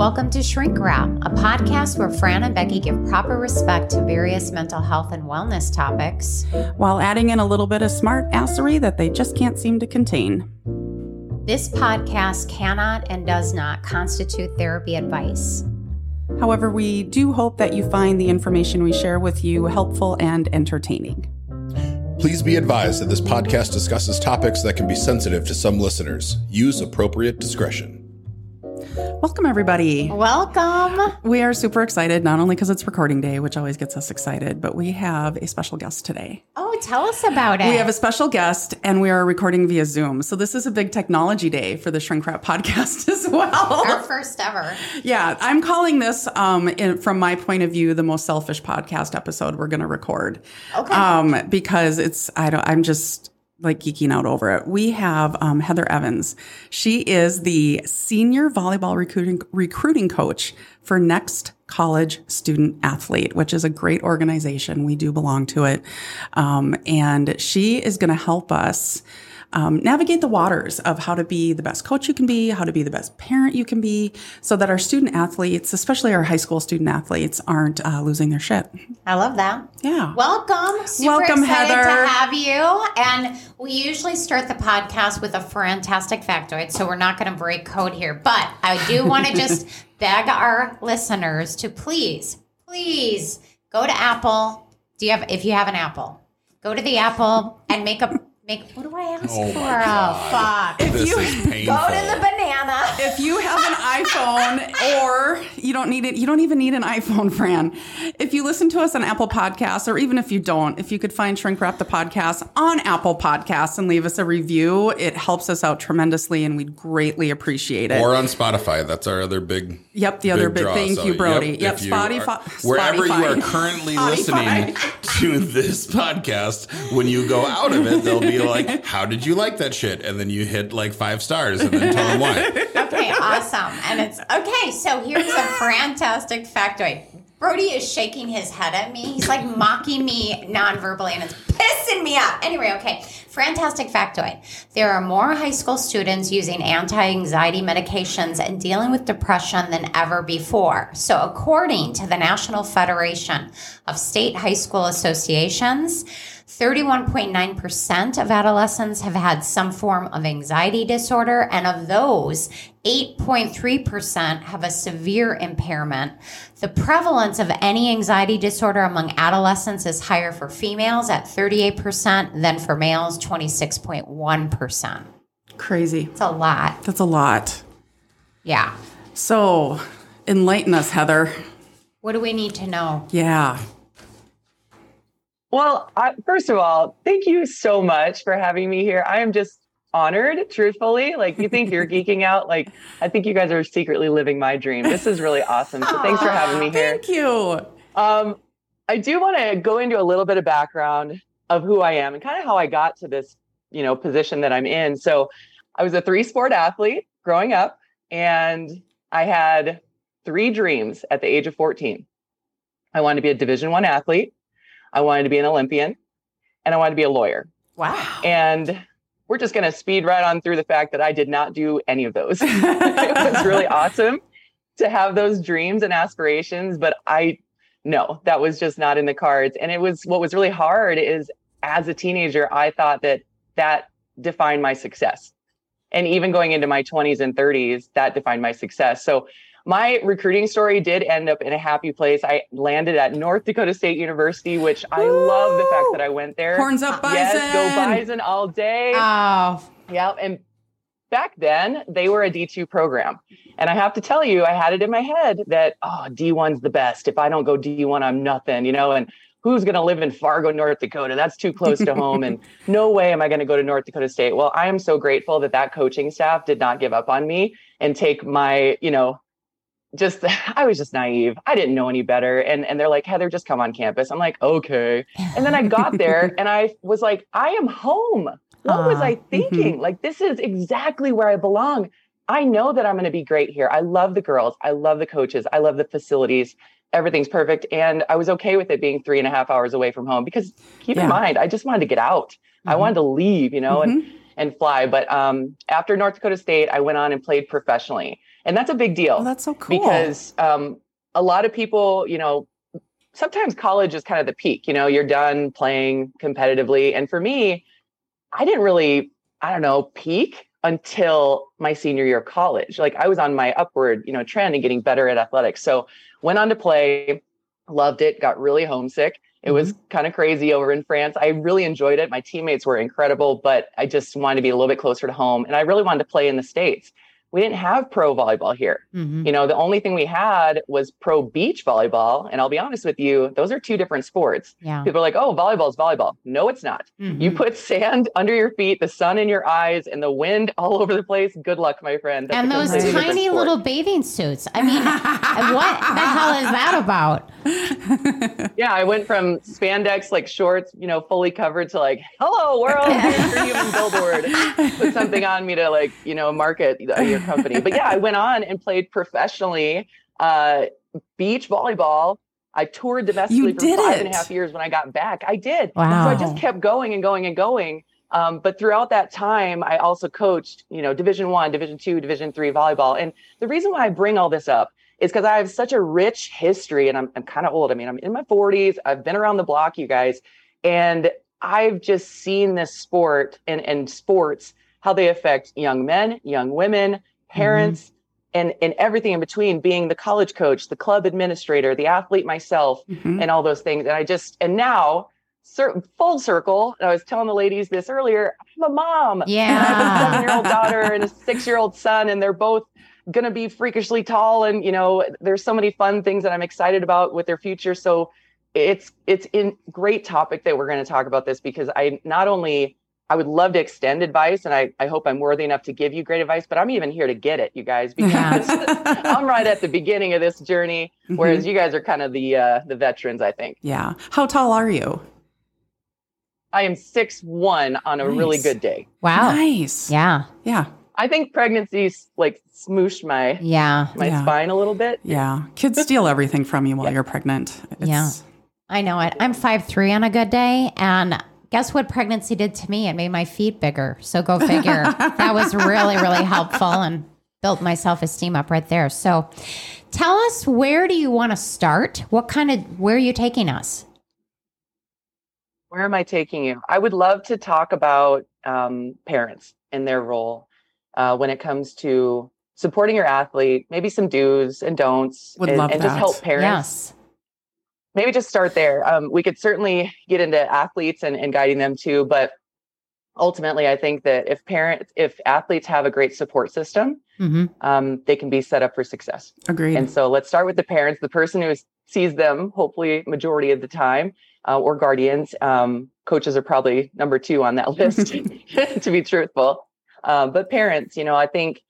Welcome to Shrink Wrap, a podcast where Fran and Becky give proper respect to various mental health and wellness topics while adding in a little bit of smart assery that they just can't seem to contain. This podcast cannot and does not constitute therapy advice. However, we do hope that you find the information we share with you helpful and entertaining. Please be advised that this podcast discusses topics that can be sensitive to some listeners. Use appropriate discretion. Welcome, everybody. Welcome. We are super excited, not only because it's recording day, which always gets us excited, but we have a special guest today. Oh, tell us about it. We have a special guest, and we are recording via Zoom. So, this is a big technology day for the Shrink Wrap podcast as well. Our first ever. Yeah, I'm calling this, um, in, from my point of view, the most selfish podcast episode we're going to record. Okay. Um, because it's, I don't, I'm just, like geeking out over it. We have um, Heather Evans. She is the senior volleyball recruiting recruiting coach for Next College Student Athlete, which is a great organization. We do belong to it, um, and she is going to help us um, navigate the waters of how to be the best coach you can be, how to be the best parent you can be, so that our student athletes, especially our high school student athletes, aren't uh, losing their shit. I love that. Yeah. Welcome. Super Welcome, excited Heather. to have you. And we usually start the podcast with a fantastic factoid, so we're not going to break code here. But I do want to just beg our listeners to please, please go to Apple. Do you have if you have an Apple, go to the Apple and make a make what do I ask Oh my for? God. Oh fuck. If This you- is painful. Go to the banana. if you have an iPhone or you don't need it, you don't even need an iPhone, Fran. If you listen to us on Apple Podcasts, or even if you don't, if you could find Shrink Wrap the podcast on Apple Podcasts and leave us a review, it helps us out tremendously and we'd greatly appreciate it. or on Spotify. That's our other big. Yep, the other big- draw. thank you, Brody. Yep, if you Spotify- are- wherever you are currently Spotify. listening to this podcast, when you go out of it, there'll be like, "How did you like that shit?" And then you hit like five stars, and then tell them why. Okay, awesome. And it's okay. So here's a fantastic factoid. Brody is shaking his head at me. He's like mocking me non-verbally, and it's pissing me off. Anyway, okay. Fantastic factoid. There are more high school students using anti-anxiety medications and dealing with depression than ever before. So according to the National Federation of State High School Associations, 31.9% of adolescents have had some form of anxiety disorder, and of those, 8.3% have a severe impairment. The prevalence of any anxiety disorder among adolescents is higher for females at 38% than for males, 26.1%. Crazy. It's a lot. That's a lot. Yeah. So enlighten us, Heather. What do we need to know? Yeah. Well, I, first of all, thank you so much for having me here. I am just honored, truthfully. Like, you think you're geeking out? Like, I think you guys are secretly living my dream. This is really awesome. So, thanks for having me here. Thank you. Um, I do want to go into a little bit of background of who I am and kind of how I got to this, you know, position that I'm in. So, I was a three sport athlete growing up, and I had three dreams at the age of 14. I wanted to be a Division One athlete. I wanted to be an Olympian, and I wanted to be a lawyer. Wow. And we're just going to speed right on through the fact that I did not do any of those. it was really awesome to have those dreams and aspirations, but I no, that was just not in the cards. And it was what was really hard is as a teenager, I thought that that defined my success. And even going into my 20s and 30s, that defined my success. So my recruiting story did end up in a happy place. I landed at North Dakota State University, which I love the fact that I went there. Horns up, bison. Yes, go Bison all day. Oh, Yeah. And back then, they were a D2 program. And I have to tell you, I had it in my head that, oh, D1's the best. If I don't go D1, I'm nothing, you know? And who's going to live in Fargo, North Dakota? That's too close to home. And no way am I going to go to North Dakota State. Well, I am so grateful that that coaching staff did not give up on me and take my, you know, just I was just naive. I didn't know any better. And and they're like, Heather, just come on campus. I'm like, okay. And then I got there and I was like, I am home. What was Ah, I thinking? Like, this is exactly where I belong. I know that I'm going to be great here. I love the girls. I love the coaches. I love the facilities. Everything's perfect. And I was okay with it being three and a half hours away from home because keep Yeah. in mind, I just wanted to get out. I wanted to leave, you know, and and fly. But um, after North Dakota State, I went on and played professionally. And that's a big deal. Oh, that's so cool. Because um, a lot of people, you know, sometimes college is kind of the peak, you know, you're done playing competitively. And for me, I didn't really, I don't know, peak until my senior year of college. Like I was on my upward, you know, trend and getting better at athletics. So went on to play, loved it, got really homesick. It mm-hmm. was kind of crazy over in France. I really enjoyed it. My teammates were incredible, but I just wanted to be a little bit closer to home. And I really wanted to play in the States we didn't have pro volleyball here. Mm-hmm. You know, the only thing we had was pro beach volleyball. And I'll be honest with you, those are two different sports. Yeah. People are like, oh, volleyball is volleyball. No, it's not. Mm-hmm. You put sand under your feet, the sun in your eyes, and the wind all over the place. Good luck, my friend. That's and those tiny little bathing suits. I mean, what the hell is that about? yeah, I went from spandex, like shorts, you know, fully covered to like, hello, world, here's your human billboard. Put something on me to like, you know, market company. But yeah, I went on and played professionally uh, beach volleyball. I toured domestically for five it. and a half years when I got back. I did. Wow. So I just kept going and going and going. Um, but throughout that time, I also coached, you know, Division One, Division Two, Division Three volleyball. And the reason why I bring all this up is because I have such a rich history, and I'm I'm kind of old. I mean, I'm in my 40s. I've been around the block, you guys, and I've just seen this sport and and sports how they affect young men, young women, parents, mm-hmm. and and everything in between. Being the college coach, the club administrator, the athlete myself, mm-hmm. and all those things. And I just and now full circle. I was telling the ladies this earlier. I'm a mom. Yeah. I have a seven year old daughter and a six year old son, and they're both going to be freakishly tall. And, you know, there's so many fun things that I'm excited about with their future. So it's, it's in great topic that we're going to talk about this because I not only I would love to extend advice, and I, I hope I'm worthy enough to give you great advice, but I'm even here to get it, you guys, because I'm right at the beginning of this journey, mm-hmm. whereas mm-hmm. you guys are kind of the uh, the veterans, I think. Yeah. How tall are you? I am six one on a nice. really good day. Wow. Nice. Yeah. Yeah. I think pregnancy's like smooshed my yeah my yeah. spine a little bit. Yeah. Kids steal everything from you while yeah. you're pregnant. It's... Yeah. I know it. I'm five three on a good day, and guess what pregnancy did to me? It made my feet bigger. So go figure. that was really really helpful and built my self esteem up right there. So, tell us where do you want to start? What kind of where are you taking us? where am I taking you? I would love to talk about um, parents and their role uh, when it comes to supporting your athlete, maybe some do's and don'ts, would and, love and that. just help parents. Yes. Maybe just start there. Um, we could certainly get into athletes and, and guiding them too, but ultimately, I think that if parents, if athletes have a great support system, mm-hmm. um, they can be set up for success. Agreed. And so let's start with the parents, the person who sees them, hopefully, majority of the time, uh, or guardians. Um, coaches are probably number two on that list, to be truthful. Uh, but parents, you know, I think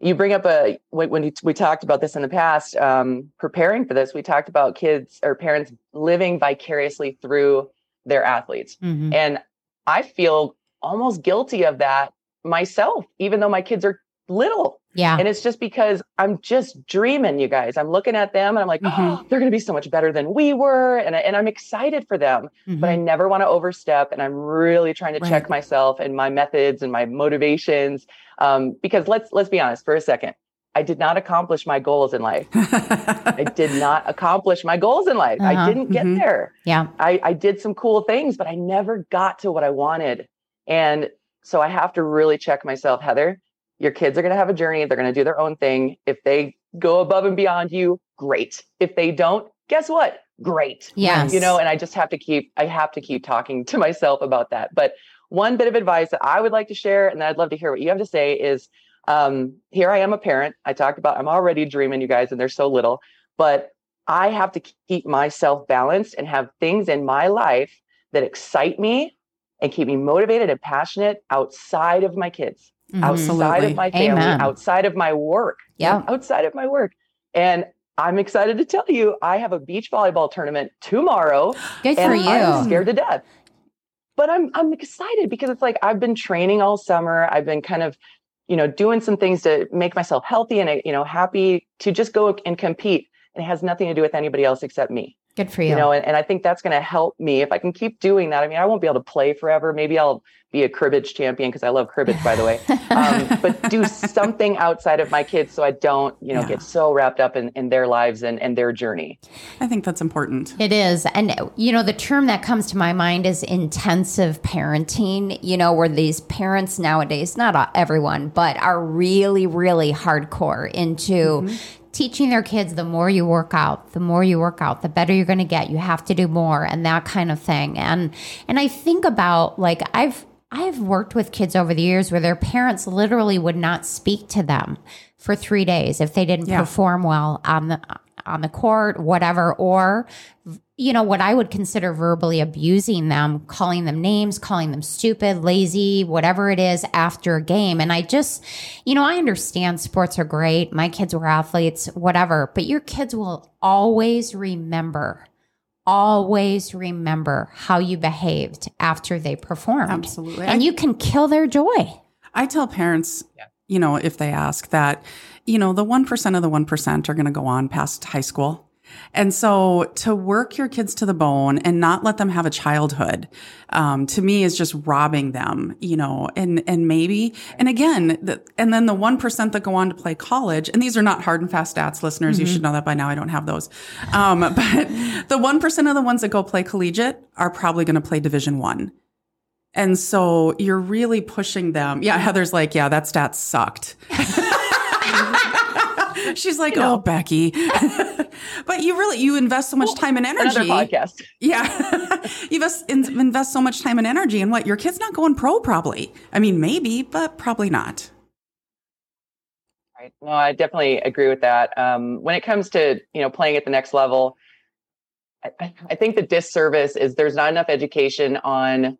you bring up a when, when we talked about this in the past, um, preparing for this, we talked about kids or parents living vicariously through their athletes, mm-hmm. and I feel almost guilty of that myself, even though my kids are little. Yeah. And it's just because I'm just dreaming, you guys. I'm looking at them and I'm like, mm-hmm. oh, they're going to be so much better than we were. And, I, and I'm excited for them, mm-hmm. but I mm-hmm. never want to overstep. And I'm really trying to right. check myself and my methods and my motivations. Um, because let's, let's be honest for a second. I did not accomplish my goals in life. I did not accomplish my goals in life. Uh-huh. I didn't get mm-hmm. there. Yeah. I, I did some cool things, but I never got to what I wanted. And so I have to really check myself, Heather your kids are going to have a journey. They're going to do their own thing. If they go above and beyond you, great. If they don't, guess what? Great. Yes. You know, and I just have to keep, I have to keep talking to myself about that. But one bit of advice that I would like to share, and I'd love to hear what you have to say is um, here I am a parent. I talked about, I'm already dreaming, you guys, and they're so little, but I have to keep myself balanced and have things in my life that excite me and keep me motivated and passionate outside of my kids mm-hmm. outside of my family, Amen. outside of my work. Yeah. Outside of my work. And I'm excited to tell you, I have a beach volleyball tournament tomorrow. Good for you. I'm scared to death. But I'm I'm excited because it's like I've been training all summer. I've been kind of, you know, doing some things to make myself healthy and you know, happy to just go and compete. And it has nothing to do with anybody else except me. Good for you. You know, and, and I think that's going to help me if I can keep doing that. I mean, I won't be able to play forever. Maybe I'll be a cribbage champion because I love cribbage, by the way. Um, but do something outside of my kids so I don't, you know, Yeah. get so wrapped up in, in their lives and, and their journey. I think that's important. It is. And, you know, the term that comes to my mind is intensive parenting, you know, where these parents nowadays, not uh, everyone, but are really, really hardcore into teaching their kids the more you work out, the more you work out, the better you're going to get. You have to do more and that kind of thing. And, and I think about like, I've, I've worked with kids over the years where their parents literally would not speak to them for three days if they didn't Yeah. perform well on the on the court, whatever, or you know what I would consider verbally abusing them, calling them names, calling them stupid, lazy, whatever it is after a game. And I just, you know, I understand sports are great. My kids were athletes, whatever, but your kids will always remember always remember how you behaved after they performed. Absolutely. And I- you can kill their joy. I tell parents, you know, if they ask that, you know, the 1% of the 1% are going to go on past high school. And so to work your kids to the bone and not let them have a childhood, um, to me is just robbing them, you know, and, and maybe, and again, the, and then the 1% that go on to play college, and these are not hard and fast stats, listeners. You should know that by now. I don't have those. Um, but the 1% of the ones that go play collegiate are probably going to play division one. And so you're really pushing them. Yeah, Heather's like, yeah, that stat sucked. She's like, oh, Becky. but you really, you invest so much time and Another energy. podcast. Yeah. you invest, invest so much time and energy in what? Your kid's not going pro, probably. I mean, maybe, but probably not. Right. No, I definitely agree with that. Um, when it comes to you know playing at the next level, I, I think the disservice is there's not enough education on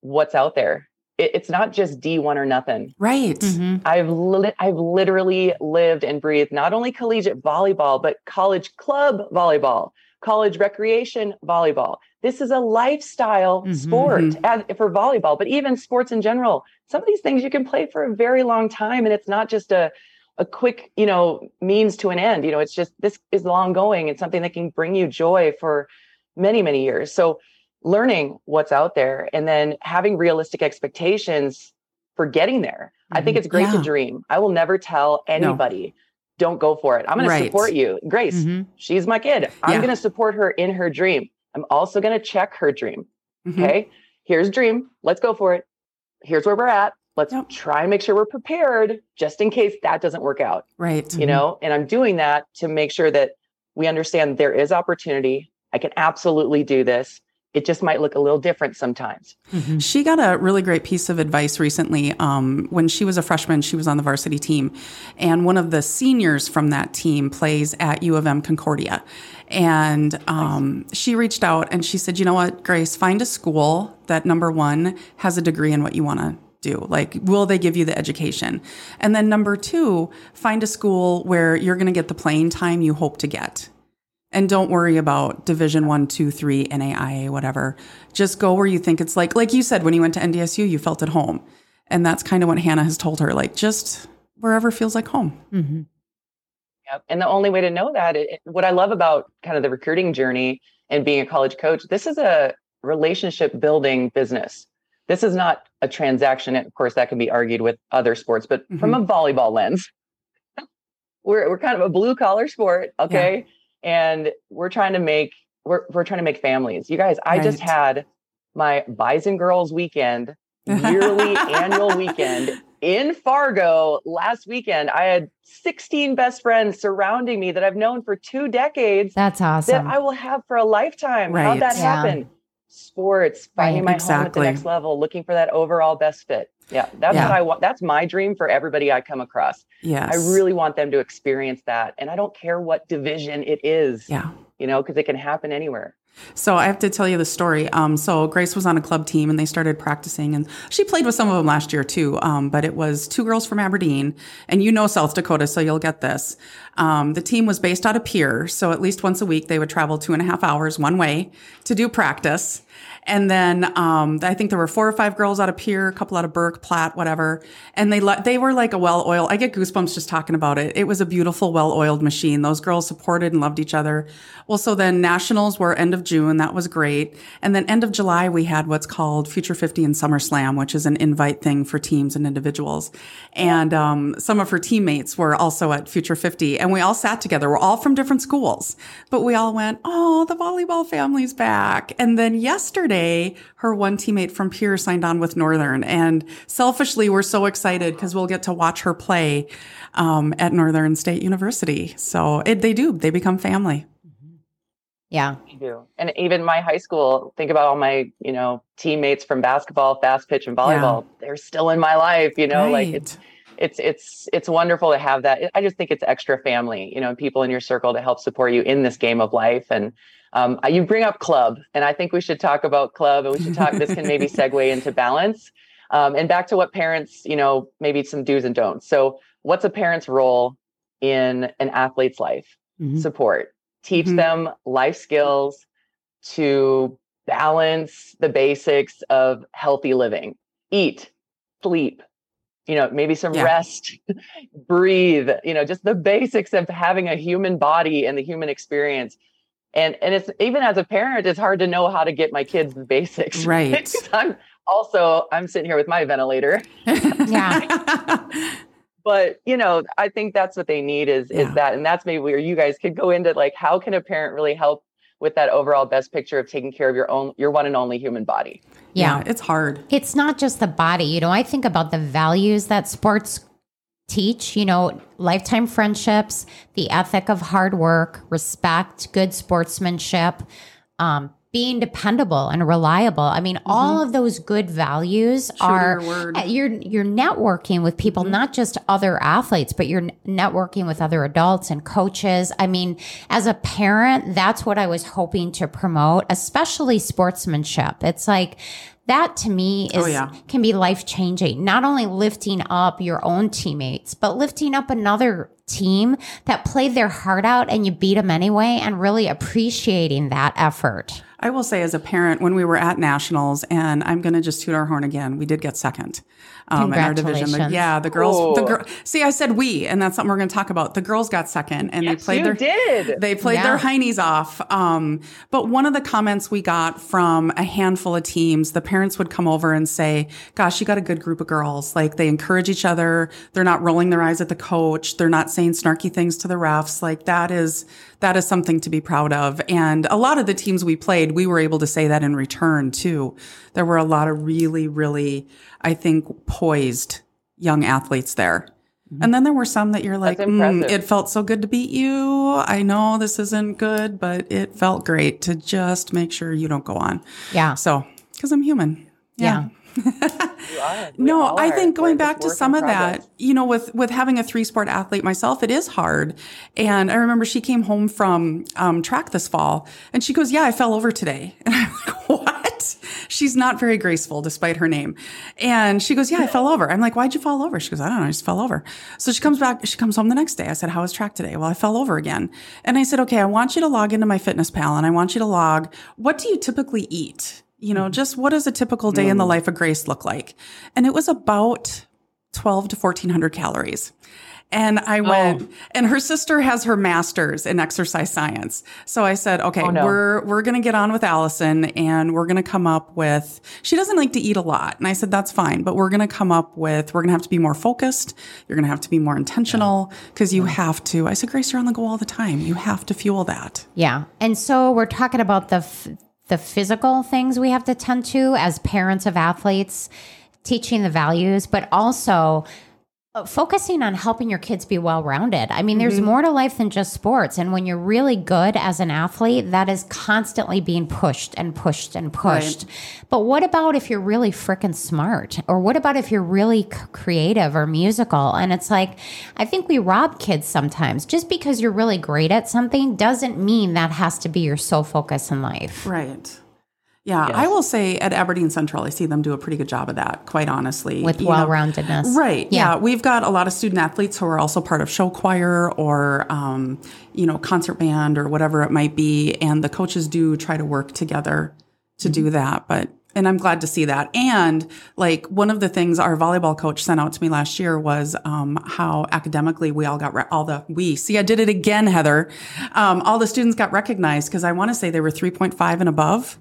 what's out there. It, it's not just D1 or nothing. Right. I've li- I've literally lived and breathed not only collegiate volleyball but college club volleyball, college recreation volleyball. This is a lifestyle Mhm. sport as, for volleyball, but even sports in general. Some of these things you can play for a very long time, and it's not just a a quick, you know, means to an end. You know, it's just this is long going. It's something that can bring you joy for many many years. So learning what's out there and then having realistic expectations for getting there. I think it's great Yeah. to dream. I will never tell anybody, don't go for it. I'm going Right. to support you. Grace, Mhm. she's my kid. I'm going to support her in her dream. I'm also going to check her dream. Mhm. Okay. Here's dream. Let's go for it. Here's where we're at. Let's Yep. try and make sure we're prepared just in case that doesn't work out Right. you know and i'm doing that to make sure that we understand there is opportunity i can absolutely do this it just might look a little different sometimes She got a really great piece of advice recently. Um, when she was a freshman, she was on the varsity team, and one of the seniors from that team plays at U of M Concordia. And um, she reached out and she said, "You know what, Grace? Find a school that number one has a degree in what you want to." Do like, will they give you the education? And then number two, find a school where you're going to get the playing time you hope to get and don't worry about division one two three naia whatever. Just go where you think it's like like you said when you went to ndsu you felt at home. And that's kind of what hannah has told her like just wherever feels like home. Mhm. Yep. and the only way to know that it, what i love about kind of the recruiting journey and being a college coach this is a relationship building business. This is not a transaction. And of course that can be argued with other sports but from a volleyball lens we're, we're kind of a blue collar sport okay and we're trying to make we're, we're trying to make families. You guys i just had my bison girls weekend yearly annual weekend in fargo last weekend. I had 16 best friends surrounding me that i've known for two decades That's awesome. that i will have for a lifetime. How'd that Yeah. happen? Sports finding Right. my home at the next level looking for that overall best fit yeah that's Yeah. what i want that's my dream for everybody i come across Yeah, I really want them to experience that. And I don't care what division it is, yeah you know, because it can happen anywhere. So I have to tell you the story. Um, so Grace was on a club team and they started practicing, and she played with some of them last year too. Um, but it was two girls from Aberdeen, and you know South Dakota, so you'll get this. Um, the team was based out of Pierre, so at least once a week they would travel two and a half hours one way to do practice. And then um, I think there were four or five girls out of Pierre, a couple out of Burke, Platte, whatever. And they le- they were like a well oiled. I get goosebumps just talking about it. It was a beautiful, well oiled machine. Those girls supported and loved each other. Well, so then nationals were end of June. That was great. And then end of July we had what's called Future 50 and Summer Slam, which is an invite thing for teams and individuals. And um, some of her teammates were also at Future 50, and we all sat together. We're all from different schools, but we all went, "Oh, the volleyball family's back!" And then yesterday her one teammate from Pierre signed on with Northern. And selfishly, we're so excited because we'll get to watch her play um, at Northern State University. So it, they do, they become family. Yeah. I do. And even my high school, think about all my, you know, teammates from basketball, fast pitch and volleyball. Yeah. They're still in my life, you know, right. like it's it's it's it's wonderful to have that. I just think it's extra family, you know, people in your circle to help support you in this game of life. And um, you bring up club, and I think we should talk about club, and we should talk. this can maybe segue into balance, um, and back to what parents, you know, maybe some do's and don'ts. So, what's a parent's role in an athlete's life? Mm-hmm. Support, teach mm-hmm. them life skills to balance the basics of healthy living, eat, sleep, you know maybe some yeah. rest breathe you know just the basics of having a human body and the human experience. And and it's even as a parent it's hard to know how to get my kids the basics right? I'm also i'm sitting here with my ventilator. Yeah. But you know i think that's what they need is yeah. is that and that's maybe where you guys could go into like how can a parent really help with that overall best picture of taking care of your own your one and only human body. Yeah, yeah it's hard. It's not just the body. You know i think about the values that sports teach, you know, lifetime friendships, the ethic of hard work, respect, good sportsmanship, um, being dependable and reliable. I mean, mm-hmm. all of those good values True are uh, you're you're networking with people, mm-hmm. not just other athletes, but you're networking with other adults and coaches. I mean, as a parent, that's what I was hoping to promote, especially sportsmanship. It's like that to me oh, is oh, yeah. can be life changing. Not only lifting up your own teammates, but lifting up another team that played their heart out and you beat them anyway and really appreciating that effort. I will say, as a parent, when we were at nationals, and I'm going to just toot our horn again, we did get second um, in our division. The, yeah, the girls. The girl. See, I said we, and that's something we're going to talk about. The girls got second, and yes, they played their did. They played yeah. their heinies off. Um, but one of the comments we got from a handful of teams, the parents would come over and say, "Gosh, you got a good group of girls. Like they encourage each other. They're not rolling their eyes at the coach. They're not saying snarky things to the refs. Like that is that is something to be proud of. And a lot of the teams we played, we were able to say that in return too. There were a lot of really, really, I think, poised young athletes there. Mm-hmm. And then there were some that you're like, mm, it felt so good to beat you. I know this isn't good, but it felt great to just make sure you don't go on. Yeah. So, because I'm human. yeah. yeah no, I think going back to some of that, you know, with with having a three sport athlete myself, it is hard. And I remember she came home from um, track this fall, and she goes, "Yeah, I fell over today." And I'm like, "What?" She's not very graceful, despite her name. And she goes, "Yeah, I fell over." I'm like, "Why'd you fall over?" She goes, "I don't know, I just fell over." So she comes back. She comes home the next day. I said, "How was track today?" Well, I fell over again. And I said, "Okay, I want you to log into MyFitnessPal, and I want you to log what do you typically eat." You know, just what does a typical day mm. in the mm. life of Grace look like? And it was about 12 to 1400 calories. And I oh. went, oh. and her sister has her master's in exercise science. So I said, okay, oh, no. we're, we're going to get on with Allison and we're going to come up with, she doesn't like to eat a lot. And I said, that's fine, but we're going to come up with, we're going to have to be more focused. You're going to have to be more intentional because you have to, I said, Grace, you're on the go all the time. You have to fuel that. Yeah. And so we're talking about the, the physical things we have to tend to as parents of athletes, teaching the values, but also focusing on helping your kids be well rounded. I mean, mm-hmm. there's more to life than just sports. And when you're really good as an athlete, that is constantly being pushed and pushed and pushed. Right. But what about if you're really freaking smart? Or what about if you're really creative or musical? And it's like, I think we rob kids sometimes. Just because you're really great at something doesn't mean that has to be your sole focus in life. Right. Yeah, yes. I will say at Aberdeen Central, I see them do a pretty good job of that, quite honestly. With well roundedness. Right. Yeah. yeah. We've got a lot of student athletes who are also part of show choir or, um, you know, concert band or whatever it might be. And the coaches do try to work together to do that. But and I'm glad to see that. And like one of the things our volleyball coach sent out to me last year was um, how academically we all got re- all the we see I did it again, Heather. Um, all the students got recognized because I want to say they were 3.5 and above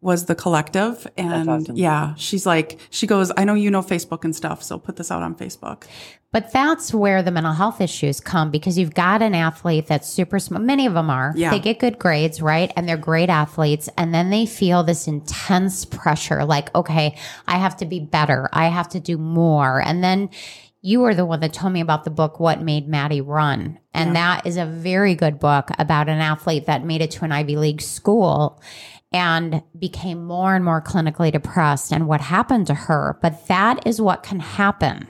was the collective and awesome. yeah she's like she goes i know you know facebook and stuff so put this out on facebook But that's where the mental health issues come because you've got an athlete that's super smart. Many of them are. Yeah. They get good grades, right? And they're great athletes. And then they feel this intense pressure like, okay, I have to be better. I have to do more. And then you were the one that told me about the book, What Made Maddie Run. And that is a very good book about an athlete that made it to an Ivy League school and became more and more clinically depressed and what happened to her. But that is what can happen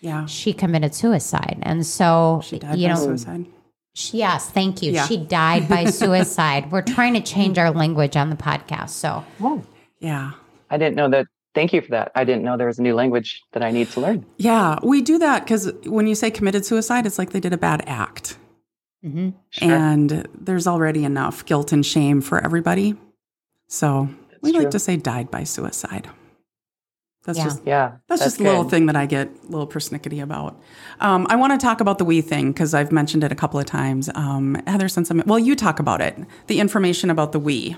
yeah she committed suicide. And so, she died you by know, suicide she- yes, thank you. Yeah. She died by suicide. We're trying to change our language on the podcast. So, Oh, yeah I didn't know that. Thank you for that. I didn't know there was a new language that I need to learn. yeah we do that because when you say committed suicide it's like they did a bad act mhm. Sure. and there's already enough guilt and shame for everybody. So we like to say died by suicide. That's Yeah. just yeah, that's, just a little thing that I get a little persnickety about. Um, I want to talk about the we thing because I've mentioned it a couple of times. Um, Heather, since I'm well, you talk about it. The information about the we.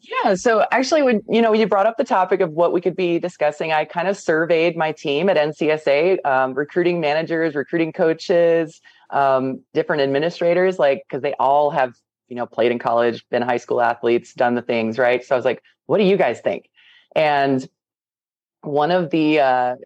Yeah. So actually, when you know you brought up the topic of what we could be discussing, I kind of surveyed my team at NCSA, um, recruiting managers, recruiting coaches, um, different administrators, like because they all have you know played in college, been high school athletes, done the things right. So I was like, what do you guys think? And one of the uh,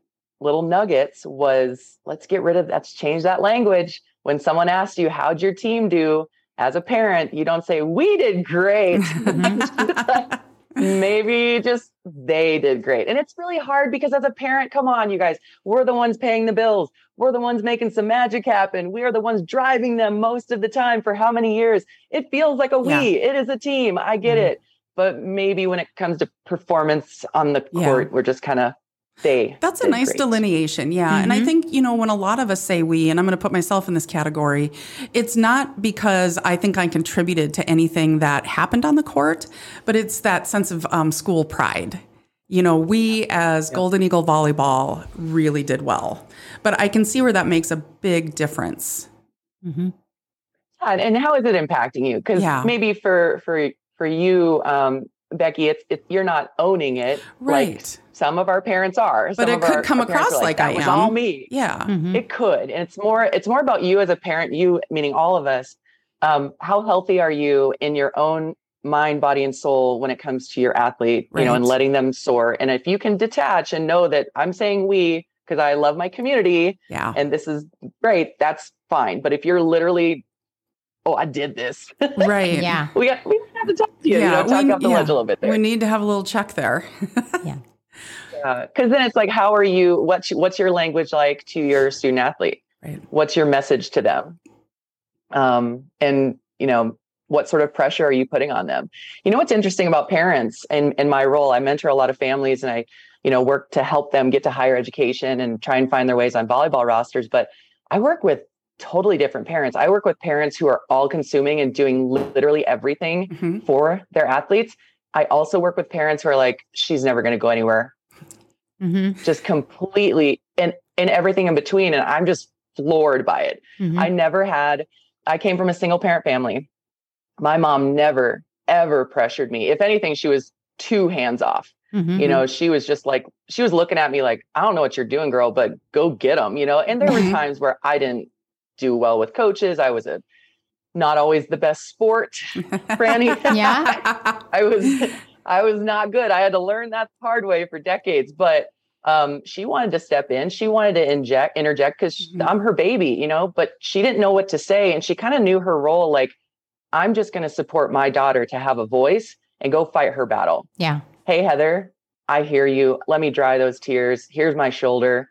little nuggets was let's get rid of let's change that language. When someone asks you, how'd your team do? As a parent, you don't say, we did great. maybe just they did great. And it's really hard because as a parent, come on, you guys, we're the ones paying the bills. We're the ones making some magic happen. We are the ones driving them most of the time for how many years? It feels like a we. Yeah. It is a team. I get Mhm. it. But maybe when it comes to performance on the Yeah. court, we're just kind of they. That's a nice great. delineation. Yeah. And I Mhm. think, you know, when a lot of us say we, and I'm going to put myself in this category, it's not because I think I contributed to anything that happened on the court, but it's that sense of um, school pride. You know, we as Golden Eagle Volleyball really did well. But I can see where that makes a big difference. Mhm. And, and how is it impacting you? Because Yeah. maybe for for for you, um, Becky, it's, it's you're not owning it Right. like some of our parents are. But Some it of could our- come our across are like that I was am. all me. Yeah. Mhm. It could, and it's more it's more about you as a parent. You meaning all of us. Um, how healthy are you in your own mind, body, and soul when it comes to your athlete? You know, and letting them soar. And if you can detach and know that I'm saying we because I love my community Yeah. and this is great, that's fine. But if you're literally, oh, I did this. Right. Yeah. we got we have to talk to you. you know, talk we- off the yeah. ledge a little bit there. We need to have a little check there. Because then it's like, how are you? What's what's your language like to your student athlete? right. What's your message to them? Um, and you know, what sort of pressure are you putting on them? You know, what's interesting about parents and in my role, I mentor a lot of families, and I, you know, work to help them get to higher education and try and find their ways on volleyball rosters. But I work with totally different parents. I work with parents who are all consuming and doing literally everything Mhm. for their athletes. I also work with parents who are like, she's never going to go anywhere Mhm. just completely and and everything in between and i'm just floored by it Mhm. i never had i came from a single parent family my mom never ever pressured me if anything she was two hands off Mhm. you know she was just like she was looking at me like i don't know what you're doing girl but go get them you know and there were Mhm. times where i didn't do well with coaches i was a not always the best sport franny Yeah. I was I was not good. I had to learn that the hard way for decades. But um, she wanted to step in. She wanted to inject, interject because Mhm. I'm her baby, you know. But she didn't know what to say, and she kind of knew her role. Like, I'm just going to support my daughter to have a voice and go fight her battle. Yeah. Hey, Heather, I hear you. Let me dry those tears. Here's my shoulder.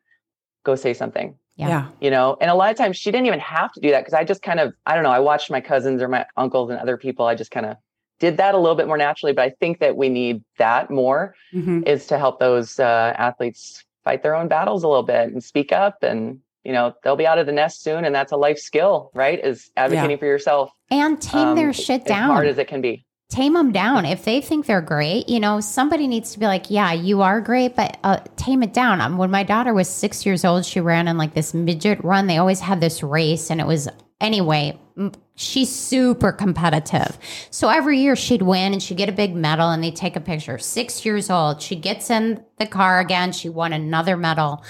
Go say something Yeah. yeah. you know and a lot of times she didn't even have to do that because i just kind of i don't know i watched my cousins or my uncles and other people i just kind of did that a little bit more naturally but i think that we need that more Mhm. is to help those uh, athletes fight their own battles a little bit and speak up and you know they'll be out of the nest soon and that's a life skill right is advocating for yourself And tame um, their shit down as hard as it can be tame them down. If they think they're great, you know, somebody needs to be like, yeah, you are great, but uh, tame it down. Um, when my daughter was six years old, she ran in like this midget run. They always had this race, and it was anyway, she's super competitive. So every year she'd win and she'd get a big medal and they'd take a picture. Six years old, she gets in the car again. She won another medal.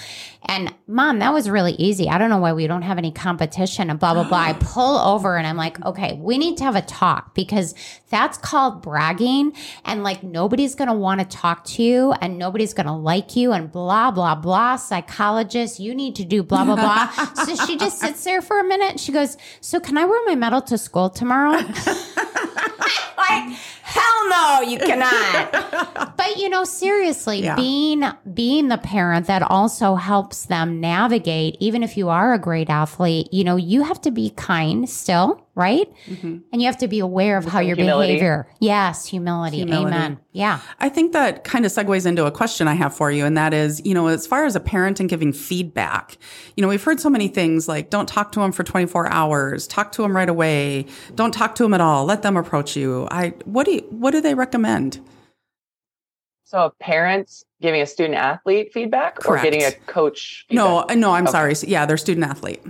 And mom, that was really easy. I don't know why we don't have any competition and blah, blah, blah. I pull over and I'm like, okay, we need to have a talk because that's called bragging. And like nobody's going to want to talk to you and nobody's going to like you and blah, blah, blah. Psychologist, you need to do blah, blah, blah. so she just sits there for a minute. She goes, so can I wear my medal to school tomorrow? like, hell no, you cannot. but you know, seriously, Yeah. being being the parent that also helps them navigate, even if you are a great athlete, you know, you have to be kind still, right? Mm-hmm. And you have to be aware of how your humility. behavior. Yes, humility. Humility. Amen. Yeah. I think that kind of segues into a question I have for you, and that is, you know, as far as a parent and giving feedback, you know, we've heard so many things like don't talk to them for 24 hours, talk to them right away, don't talk to them at all, let them approach you. I what do you, what do they recommend? So parents giving a student athlete feedback or getting a coach? No, feedback? no, I'm Okay. sorry. So, yeah, they're student athlete.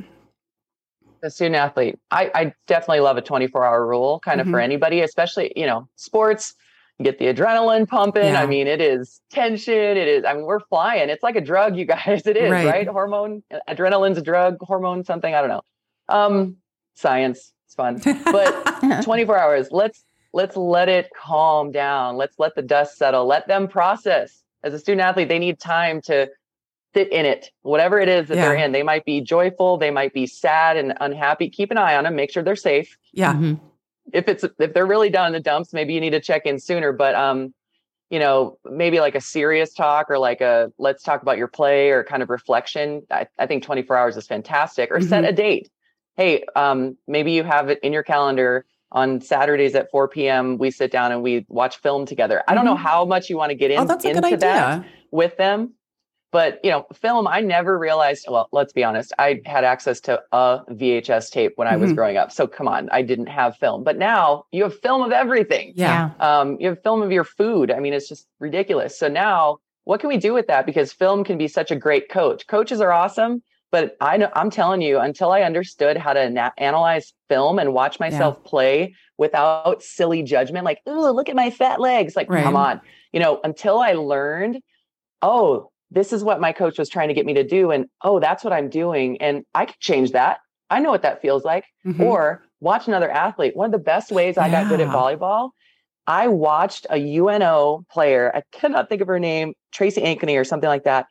the student athlete. I, I definitely love a 24 hour rule kind of for Mhm. anybody, especially, you know, sports, you get the adrenaline pumping. Yeah. I mean, it is tension. It is, I mean, we're flying. It's like a drug, you guys. It is, Right. right? Hormone, adrenaline's a drug, hormone, something. I don't know. Um, science, it's fun. But 24 hours, let's, let's let it calm down. Let's let the dust settle. Let them process. As a student athlete, they need time to sit in it, whatever it is that they're in. They might be joyful, they might be sad and unhappy. Keep an eye on them, make sure they're safe. Yeah. Mhm. If it's if they're really down in the dumps, maybe you need to check in sooner. But um, you know, maybe like a serious talk or like a let's talk about your play or kind of reflection. I, I think 24 hours is fantastic. Or set Mhm. a date. Hey, um, maybe you have it in your calendar on Saturdays at 4 p.m. We sit down and we watch film together. I don't know Mhm. how much you want to get in, Oh, into that with them. But you know, film, I never realized, well, let's be honest, I had access to a VHS tape when I was Mhm. growing up. So come on, I didn't have film. But now you have film of everything. Yeah. Um, you have film of your food. I mean, it's just ridiculous. So now what can we do with that? Because film can be such a great coach. Coaches are awesome, but I know I'm telling you, until I understood how to na- analyze film and watch myself play without silly judgment, like, ooh, look at my fat legs. Like, Right. come on. You know, until I learned, oh, this is what my coach was trying to get me to do. And oh, that's what I'm doing. And I could change that. I know what that feels like. Mhm. Or watch another athlete. One of the best ways I got good at volleyball, I watched a UNO player. I cannot think of her name, Tracy Ankeny or something like that.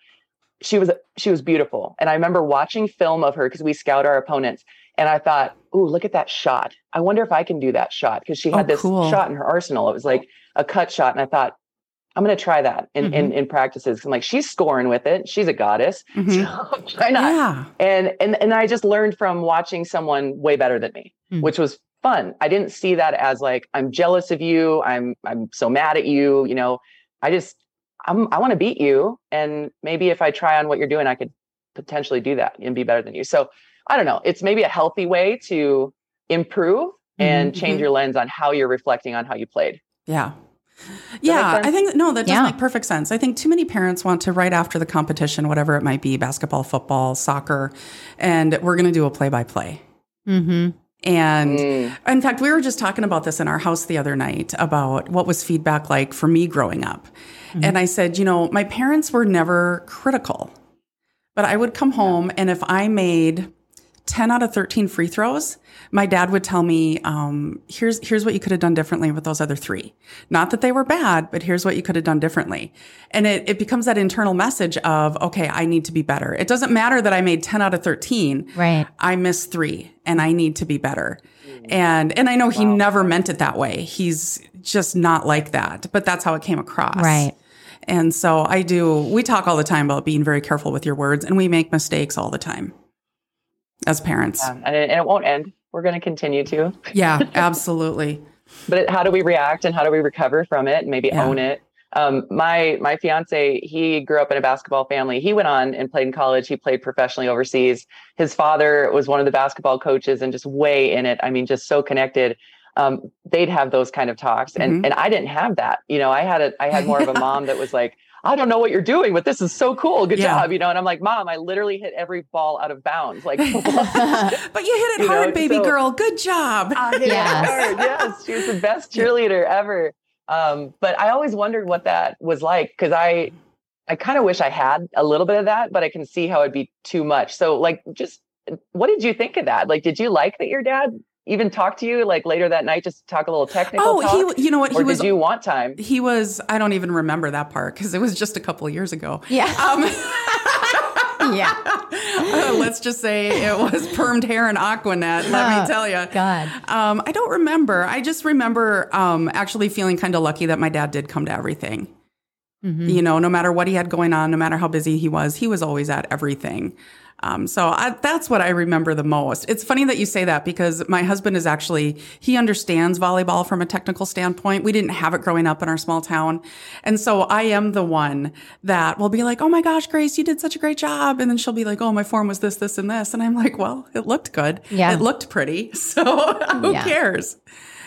She was she was beautiful, and I remember watching film of her because we scout our opponents, and I thought, "Ooh, look at that shot! I wonder if I can do that shot." Because she had Oh, this cool. shot in her arsenal. It was like a cut shot, and I thought, "I'm going to try that in, Mm-hmm. in in practices." I'm like, she's scoring with it. She's a goddess. Mhm. So why not? Yeah. and and and I just learned from watching someone way better than me, Mm. which was fun. I didn't see that as like I'm jealous of you. I'm I'm so mad at you. You know, I just I'm I want to beat you, and maybe if I try on what you're doing, I could potentially do that and be better than you. So I don't know. It's maybe a healthy way to improve and Mhm, change your lens on how you're reflecting on how you played. Yeah. make Yeah, I think no, that does Yeah. make perfect sense. I think too many parents want to right after the competition, whatever it might be, basketball, football, soccer, and we're going to do a play by play. Mm-hmm. And Mm. in fact, we were just talking about this in our house the other night about what was feedback like for me growing up. And I said, you know, my parents were never critical, but I would come home and if I made 10 out of 13 free throws, my dad would tell me, um, here's, here's what you could have done differently with those other three. Not that they were bad, but here's what you could have done differently. And it, it becomes that internal message of, okay, I need to be better. It doesn't matter that I made 10 out of 13. Right. I missed three and I need to be better. And and I know he never meant it that way. He's just not like that, but that's how it came across. Right. And so I do we talk all the time about being very careful with your words and we make mistakes all the time as parents. Yeah, and, it, and it won't end. We're going to continue to. Yeah, absolutely. but it, how do we react and how do we recover from it and maybe Yeah. own it um, my my fiance he grew up in a basketball family he went on and played in college he played professionally overseas his father was one of the basketball coaches and just way in it i mean just so connected um, they'd have those kind of talks, and Mhm. and I didn't have that. You know, I had a I had more of a mom that was like. I don't know what you're doing, but this is so cool. Good Yeah. job. You know, and I'm like, Mom, I literally hit every ball out of bounds. Like, But you hit it You know, hard, baby so- girl. Good job. I hit it Yes. hard. Yes, she was the best cheerleader ever. Um, but I always wondered what that was like because I, I kind of wish I had a little bit of that, but I can see how it'd be too much. So, like, just what did you think of that? Like, did you like that your dad even talk to you like later that night, just to talk a little technical Oh, talk? he. You know what? or He was. did you want time? He was. I don't even remember that part because it was just a couple of years ago. Yeah. Um, yeah. uh, let's just say it was permed hair and Aquanet. Let Oh, me tell you. God. Um, I don't remember. I just remember um, actually feeling kind of lucky that my dad did come to everything. Mm-hmm. You know, no matter what he had going on, no matter how busy he was, he was always at everything. Um, so I, that's what I remember the most. It's funny that you say that because my husband is actually, he understands volleyball from a technical standpoint. We didn't have it growing up in our small town. And so I am the one that will be like, Oh my gosh, Grace, you did such a great job. And then she'll be like, Oh, my form was this, this, and this. And I'm like, well, it looked good. Yeah. It looked pretty. So who Yeah. cares?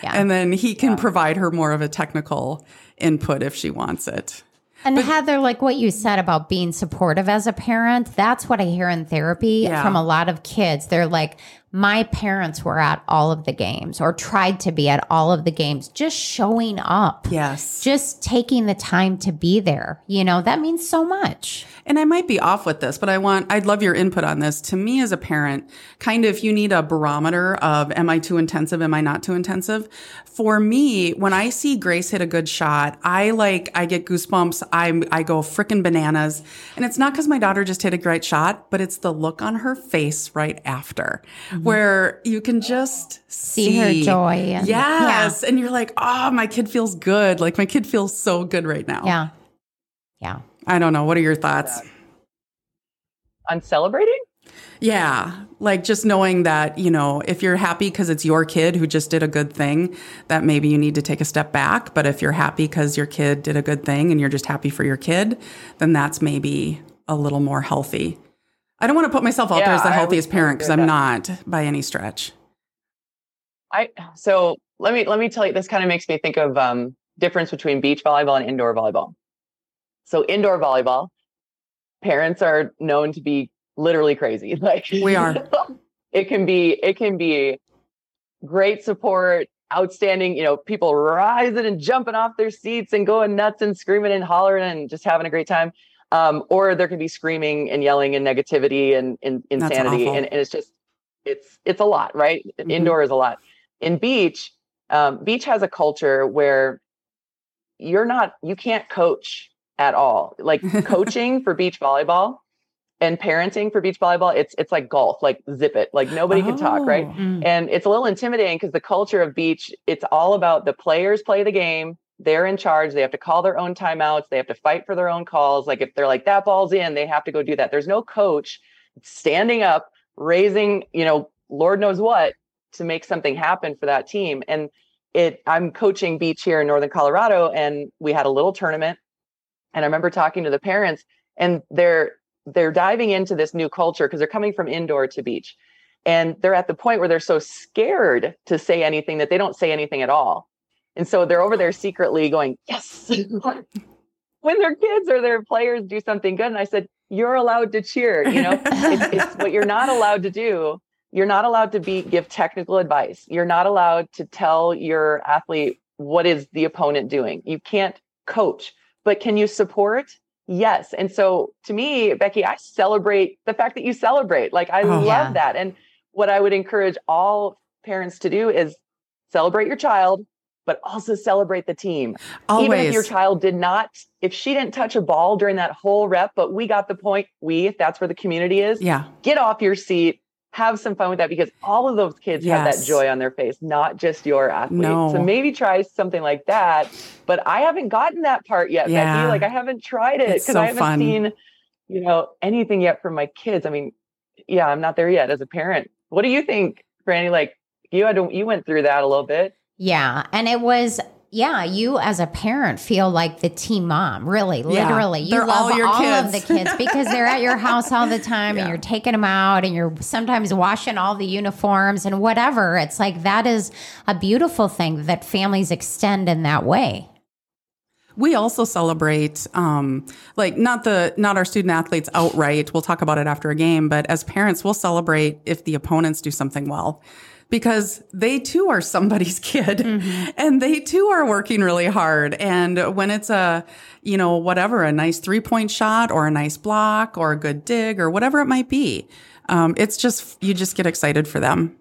Yeah. And then he can provide her more of a technical input if she wants it. And Heather, like what you said about being supportive as a parent, that's what I hear in therapy Yeah. from a lot of kids. They're like, my parents were at all of the games or tried to be at all of the games, just showing up, Yes. just taking the time to be there. You know, that means so much. And I might be off with this, but I want, I'd love your input on this. To me as a parent, kind of if you need a barometer of am I too intensive? Am I not too intensive? For me, when I see Grace hit a good shot, I like, I get goosebumps. I, I go frickin' bananas. And it's not because my daughter just hit a great shot, but it's the look on her face right after mm-hmm. where you can just See her joy and- yes. And you're like, oh, my kid feels good. Like my kid feels so good right now. Yeah. Yeah. I don't know. What are your thoughts? On celebrating? Yeah. Like just knowing that, you know, if you're happy because it's your kid who just did a good thing, that maybe you need to take a step back. But if you're happy because your kid did a good thing and you're just happy for your kid, then that's maybe a little more healthy. I don't want to put myself out there as the healthiest parent because I'm not by any stretch. I so let me let me tell you. This kind of makes me think of um, difference between beach volleyball and indoor volleyball. So indoor volleyball, parents are known to be literally crazy. Like We are. it can be it can be great support, outstanding. You know, people rising and jumping off their seats and going nuts and screaming and hollering and just having a great time. Um, or there can be screaming and yelling and negativity and, and insanity, and, and it's just it's it's a lot, right? Mhm. Indoor is a lot. In beach, um, beach has a culture where you're not you can't coach at all. Like coaching for beach volleyball and parenting for beach volleyball, it's it's like golf, like zip it, like nobody can talk, right? Oh. Mm. And it's a little intimidating because the culture of beach, it's all about the players play the game. They're in charge. They have to call their own timeouts. They have to fight for their own calls. Like if they're like that ball's in, they have to go do that. There's no coach standing up, raising, you know, Lord knows what to make something happen for that team. And it, I'm coaching beach here in Northern Colorado, and we had a little tournament. And I remember talking to the parents, and they're they're diving into this new culture because they're coming from indoor to beach. And they're at the point where they're so scared to say anything that they don't say anything at all. And so they're over there secretly going yes. When their kids or their players do something good and i said you're allowed to cheer you know? It's, it's what you're not allowed to do. You're not allowed to be give technical advice. You're not allowed to tell your athlete what is the opponent doing. You can't coach. But can you support yes and so to me becky i celebrate the fact that you celebrate like i Oh, love yeah. that and what i would encourage all parents to do is celebrate your child but also celebrate the team Always. even if your child did not if she didn't touch a ball during that whole rep but we got the point we if that's where the community is yeah. get off your seat have some fun with that because all of those kids have that joy on their face not just your athlete No. so maybe try something like that but i haven't gotten that part yet Yeah. becky like i haven't tried it because so i haven't fun. seen you know anything yet from my kids i mean yeah i'm not there yet as a parent what do you think brandy like you had to, you went through that a little bit Yeah. And it was, yeah, you as a parent feel like the team mom, really, Yeah, literally. You love all your of the kids because they're at your house all the time and you're taking them out and you're sometimes washing all the uniforms and whatever. It's like that is a beautiful thing that families extend in that way. We also celebrate, um, like not the not our student athletes outright. We'll talk about it after a game, but as parents, we'll celebrate if the opponents do something well, because they too are somebody's kid, and they too are working really hard. And when it's a, you know, whatever, a nice three point shot or a nice block or a good dig or whatever it might be, um, it's just you just get excited for them.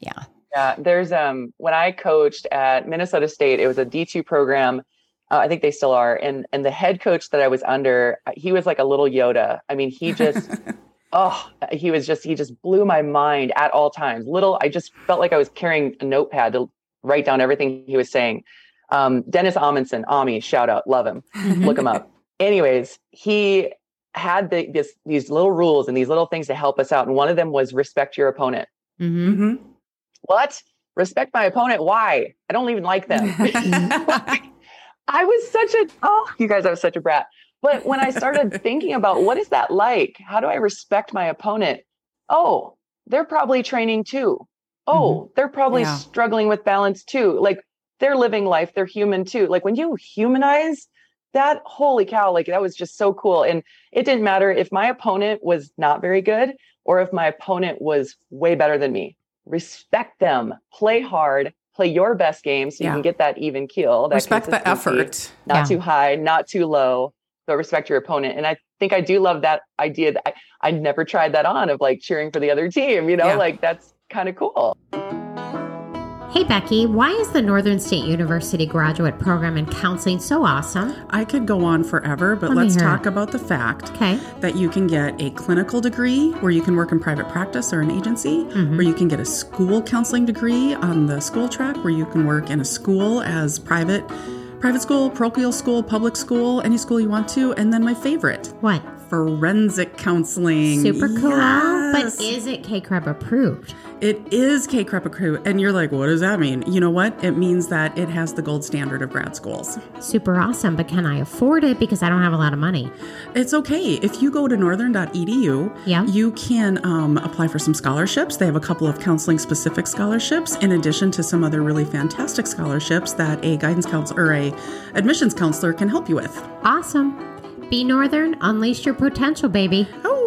Yeah. Yeah, there's um when I coached at Minnesota State, it was a D2 program. Uh, I think they still are, and and the head coach that I was under, uh, he was like a little Yoda. I mean, he just, oh, he was just he just blew my mind at all times. Little, I just felt like I was carrying a notepad to write down everything he was saying. Um, Dennis Amundsen, Ami, shout out, love him, look him up. Anyways, he had the, this these little rules and these little things to help us out, and one of them was respect your opponent Mm-hmm. hmm what? Respect my opponent? Why? I don't even like them. I was such a oh, you guys, I was such a brat. But when I started thinking about what is that like? How do I respect my opponent? Oh, they're probably training too. Oh, mm-hmm. they're probably Yeah. struggling with balance too. Like they're living life, they're human too. Like when you humanize that, holy cow, like that was just so cool. And it didn't matter if my opponent was not very good or if my opponent was way better than me. Respect them, play hard, play your best game so you can get that even keel. That Respect the effort. not Yeah. too high, not too low, but respect your opponent. And I think I do love that idea that I, I never tried that on of like cheering for the other team, you know, Yeah. like that's kind of cool. Hey Becky, why is the Northern State University graduate program in counseling so awesome? I could go on forever, but Let let's talk it. about the fact Okay. that you can get a clinical degree where you can work in private practice or an agency, Mm-hmm. or you can get a school counseling degree on the school track where you can work in a school as private private school, parochial school, public school, any school you want to, and then my favorite, What? forensic counseling. Super cool. Yes. But is it CACREP approved? It is CACREP Accrued, and you're like, what does that mean? You know what? It means that it has the gold standard of grad schools. Super awesome, but can I afford it because I don't have a lot of money? It's okay. If you go to northern.edu, Yeah. you can um, apply for some scholarships. They have a couple of counseling specific scholarships, in addition to some other really fantastic scholarships that a guidance counselor or a admissions counselor can help you with. Awesome. Be Northern, unleash your potential, baby. Oh,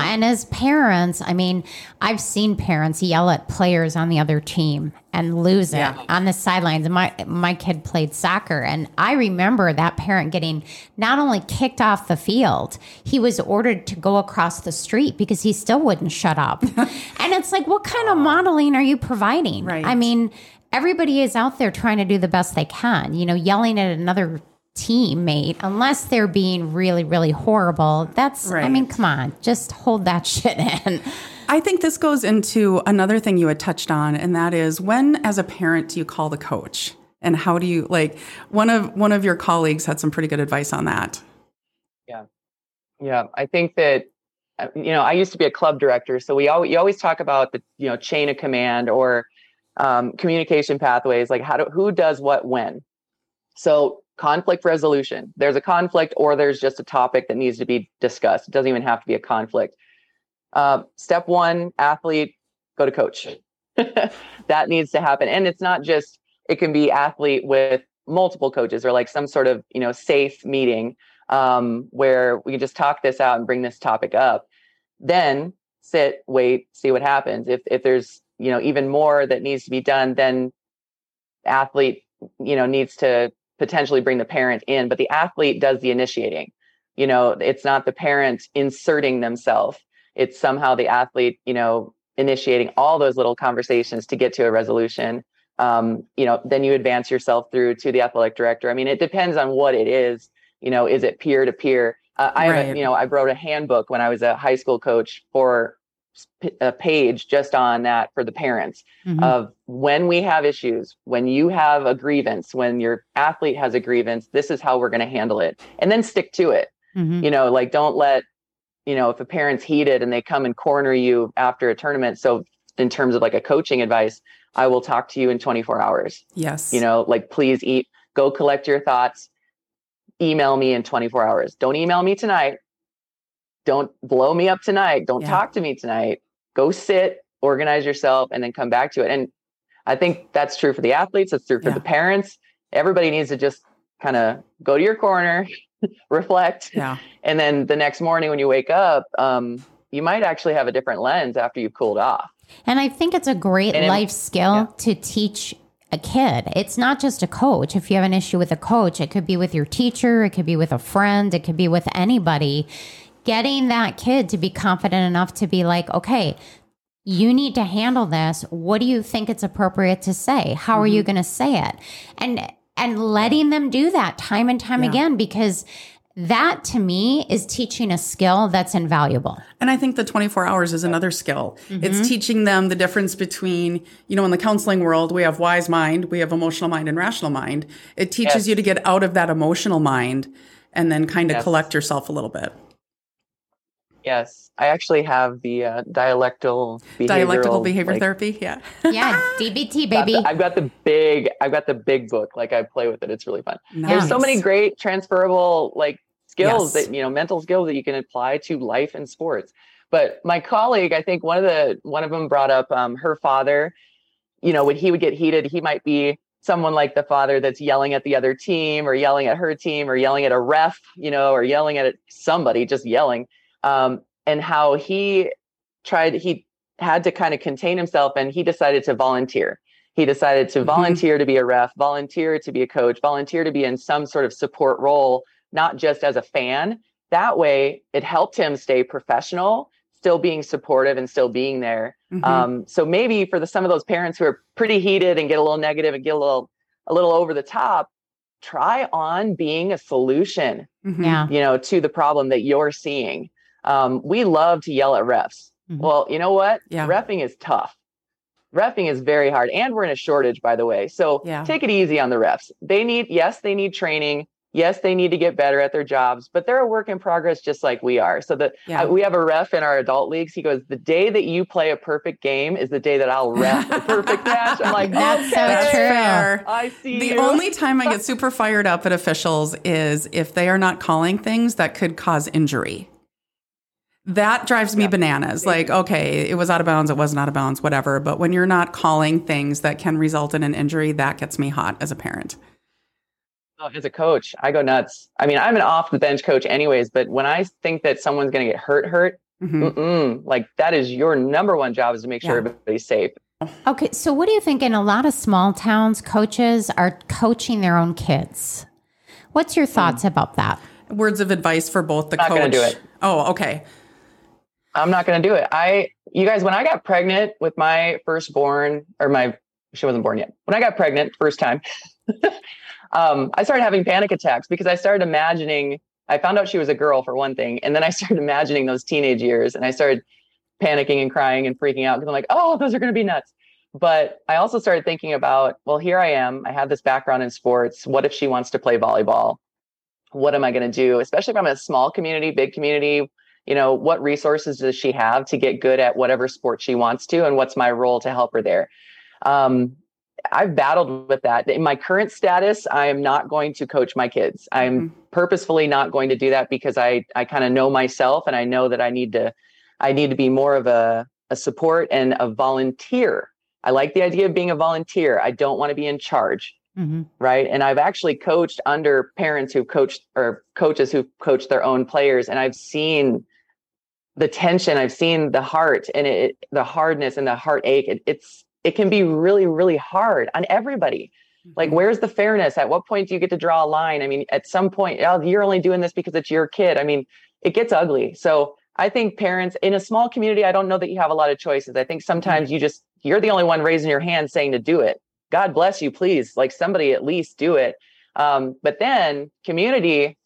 Yeah, and as parents, I mean, I've seen parents yell at players on the other team and lose it on the sidelines. My my kid played soccer, and I remember that parent getting not only kicked off the field, he was ordered to go across the street because he still wouldn't shut up. and it's like, what kind of modeling are you providing? Right. I mean, everybody is out there trying to do the best they can. You know, yelling at another teammate unless they're being really really horrible that's right. i mean come on just hold that shit in I think this goes into another thing you had touched on, and that is when, as a parent, do you call the coach, and how do you like? One of one of your colleagues had some pretty good advice on that. Yeah, Yeah. I think that uh, you know I used to be a club director, so we always you always talk about the you know chain of command or um, communication pathways, like how do who does what when. So conflict resolution. There's a conflict, or there's just a topic that needs to be discussed. It doesn't even have to be a conflict. Uh, step one, athlete, go to coach. that needs to happen, and it's not just. It can be athlete with multiple coaches, or like some sort of you know safe meeting um, where we can just talk this out and bring this topic up. Then sit, wait, see what happens. If if there's you know even more that needs to be done, then athlete you know needs to potentially bring the parent in, but the athlete does the initiating. You know, it's not the parent inserting themselves. It's somehow the athlete, you know, initiating all those little conversations to get to a resolution. Um, you know, then you advance yourself through to the athletic director. I mean, it depends on what it is you know is it peer to peer i Right. you know i wrote a handbook when i was a high school coach for a page just on that for the parents Mhm. of when we have issues when you have a grievance when your athlete has a grievance this is how we're going to handle it and then stick to it Mhm. you know like don't let you know if a parent's heated and they come and corner you after a tournament so in terms of like a coaching advice, I will talk to you in 24 hours. Yes. You know, like please eat, go collect your thoughts, email me in 24 hours. Don't email me tonight. Don't blow me up tonight. Don't Yeah. talk to me tonight. Go sit, organize yourself, and then come back to it. And I think that's true for the athletes. It's true for Yeah. the parents. Everybody needs to just kind of go to your corner, reflect, Yeah. and then the next morning when you wake up, um, you might actually have a different lens after you've cooled off. And I think it's a great And it- life skill yeah. to teach a kid. It's not just a coach. If you have an issue with a coach, it could be with your teacher, it could be with a friend, it could be with anybody. Getting that kid to be confident enough to be like, okay, you need to handle this. What do you think it's appropriate to say? How are Mm-hmm. you going to say it? And and letting them do that time and time Yeah. again because that to me is teaching a skill that's invaluable. And I think the 24 hours is another skill. It's teaching them the difference between, you know, in the counseling world, we have wise mind, we have emotional mind and rational mind. It teaches Yes. you to get out of that emotional mind and then kind of Yes. collect yourself a little bit. Yes, I actually have the uh, dialectal behavioral, Dialectical behavior like, therapy. Yeah. Yeah, DBT got baby. the- I've got the big, I've got the big book. Like I play with it. It's really fun. There's so many great transferable like skills Yes. that you know, mental skills that you can apply to life and sports. But my colleague, I think one of the one of them brought up um, her father. You know, when he would get heated, he might be someone like the father that's yelling at the other team, or yelling at her team, or yelling at a ref, you know, or yelling at somebody, just yelling. Um, and how he tried, he had to kind of contain himself, and he decided to volunteer. He decided to Mhm. volunteer to be a ref, volunteer to be a coach, volunteer to be in some sort of support role, not just as a fan. That way, it helped him stay professional, still being supportive and still being there. Mhm. Um, so maybe for the some of those parents who are pretty heated and get a little negative and get a little a little over the top, try on being a solution, Mhm. yeah. you know, to the problem that you're seeing. Um, we love to yell at refs. Mhm. Well, you know what? Yeah. Refing is tough. Refing is very hard, and we're in a shortage, by the way. So Yeah. take it easy on the refs. They need, yes, they need training. Yes, they need to get better at their jobs, but they're a work in progress, just like we are. So that Yeah. uh, we have a ref in our adult leagues. He goes, "The day that you play a perfect game is the day that I'll ref a perfect match." I'm like, That's so true. fair. I see. The you." only time I get super fired up at officials is if they are not calling things that could cause injury. That drives me bananas. Like, okay, it was out of bounds, it wasn't out of bounds, whatever. But when you're not calling things that can result in an injury, that gets me hot as a parent. Oh, as a coach, I go nuts. I mean, I'm an off the bench coach, anyways. But when I think that someone's going to get hurt, hurt, Mhm. mm-mm, like that is your number one job is to make sure Yeah. everybody's safe. Okay, so what do you think? In a lot of small towns, coaches are coaching their own kids. What's your thoughts about that? Words of advice for both the Not coach. do it. Oh, okay. I'm not going to do it. I, you guys, when I got pregnant with my firstborn, or my, she wasn't born yet. When I got pregnant first time, um, I started having panic attacks because I started imagining. I found out she was a girl for one thing, and then I started imagining those teenage years, and I started panicking and crying and freaking out because I'm like, oh, those are going to be nuts. But I also started thinking about, well, here I am. I have this background in sports. What if she wants to play volleyball? What am I going to do? Especially if I'm in a small community, big community, you know what resources does she have to get good at whatever sport she wants to and what's my role to help her there um, i've battled with that in my current status i am not going to coach my kids i'm Mhm. purposefully not going to do that because i i kind of know myself and i know that i need to i need to be more of a, a support and a volunteer i like the idea of being a volunteer i don't want to be in charge Mm-hmm. right? And I've actually coached under parents who've coached or coaches who've coached their own players, and I've seen the tension, I've seen the heart and it, the hardness and the heartache. It, it's it can be really, really hard on everybody. Like, Mm-hmm. where's the fairness? At what point do you get to draw a line? I mean, at some point, oh, you're only doing this because it's your kid. I mean, it gets ugly. So I think parents in a small community, I don't know that you have a lot of choices. I think sometimes you just you're the only one raising your hand saying to do it. God bless you, please. Like somebody at least do it. Um, but then community,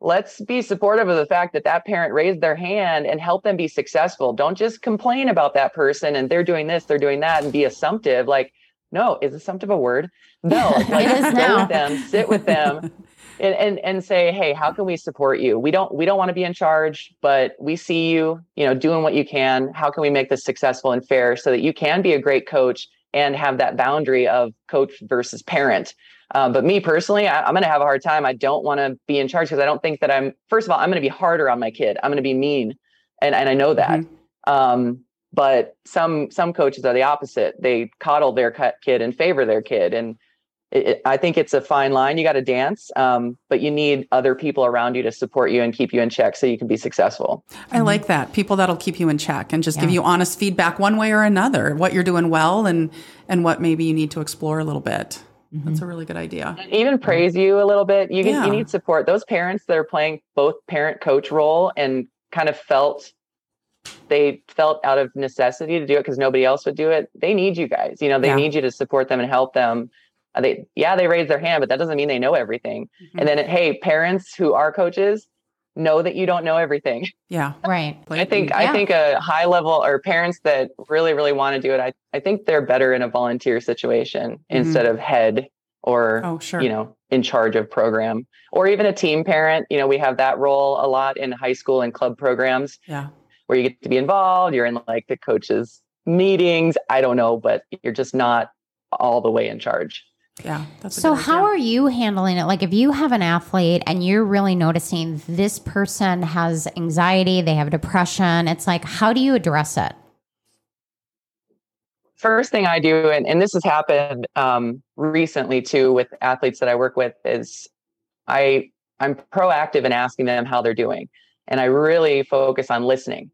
let's be supportive of the fact that that parent raised their hand and help them be successful. Don't just complain about that person and they're doing this, they're doing that, and be assumptive. Like, no, is assumptive a word? No, like, It is now. with them, sit with them, and, and and say, hey, how can we support you? We don't we don't want to be in charge, but we see you, you know, doing what you can. How can we make this successful and fair so that you can be a great coach and have that boundary of coach versus parent? Um, but me personally, I, am going to have a hard time. I don't want to be in charge because I don't think that I'm. First of all, I'm going to be harder on my kid. I'm going to be mean, and and I know that. Mm-hmm. Um, but some some coaches are the opposite. They coddle their kid and favor their kid, and it, I think it's a fine line. You got to dance, um, but you need other people around you to support you and keep you in check so you can be successful. I like that. People that'll keep you in check and just yeah. give you honest feedback one way or another, what you're doing well and and what maybe you need to explore a little bit. Mm-hmm. That's a really good idea. Even praise you a little bit. You, yeah. you need support. Those parents that are playing both parent coach role and kind of felt they felt out of necessity to do it because nobody else would do it. They need you guys. You know, they yeah. need you to support them and help them uh, they yeah they raise their hand but that doesn't mean they know everything mm-hmm. and then hey parents who are coaches know that you don't know everything. Yeah. Right. I think yeah. i think a high level or parents that really really want to do it i, I think they're better in a volunteer situation mm-hmm. instead of head or oh, sure. you know in charge of program. Or even a team parent you know we have that role a lot in high school and club programs yeah. where you get to be involved you're in like the coaches meetings. I don't know but you're just not all the way in charge yeah. so, how are you handling it? Like, if you have an athlete and you're really noticing this person has anxiety, they have depression, it's like, how do you address it? First thing I do, and, and this has happened um, recently too with athletes that I work with, is I I'm proactive in asking them how they're doing, and I really focus on listening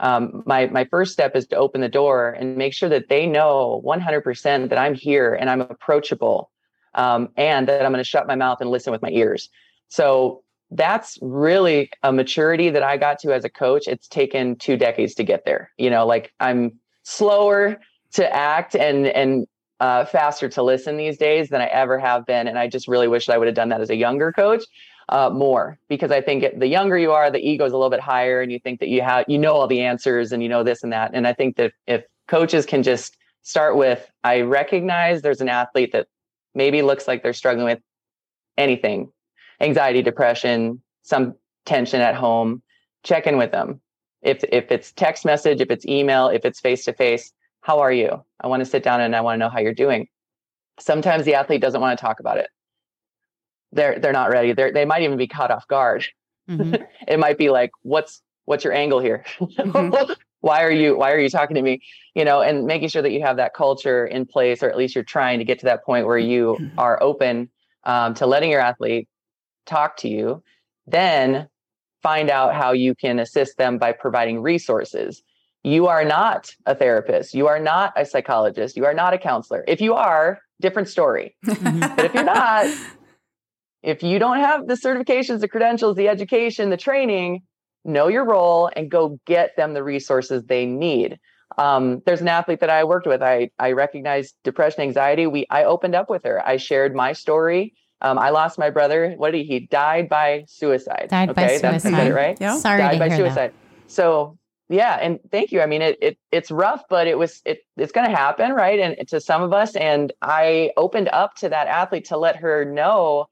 um, my my first step is to open the door and make sure that they know 100% that I'm here and I'm approachable, um, and that I'm going to shut my mouth and listen with my ears. So that's really a maturity that I got to as a coach. It's taken two decades to get there. You know, like I'm slower to act and and uh, faster to listen these days than I ever have been, and I just really wish that I would have done that as a younger coach uh, more because I think the younger you are, the ego is a little bit higher, and you think that you have you know all the answers and you know this and that. And I think that if coaches can just start with, I recognize there's an athlete that maybe looks like they're struggling with anything, anxiety, depression, some tension at home. Check in with them. If if it's text message, if it's email, if it's face to face, how are you? I want to sit down and I want to know how you're doing. Sometimes the athlete doesn't want to talk about it they're they're not ready. They they might even be caught off guard. Mm-hmm. it might be like, what's what's your angle here? Mm-hmm. why are you why are you talking to me? You know, and making sure that you have that culture in place, or at least you're trying to get to that point where you mm-hmm. are open um, to letting your athlete talk to you. Then find out how you can assist them by providing resources. You are not a therapist. You are not a psychologist. You are not a counselor. If you are, different story. Mm-hmm. but if you're not, if you don't have the certifications, the credentials, the education, the training, know your role and go get them the resources they need. Um, there's an athlete that I worked with. I I recognized depression, anxiety. We I opened up with her. I shared my story. Um, I lost my brother. What did he? He died by suicide. Died okay, by suicide. That's right. Yeah. Sorry died by suicide. That. So yeah, and thank you. I mean, it, it it's rough, but it was it it's going to happen, right? And to some of us, and I opened up to that athlete to let her know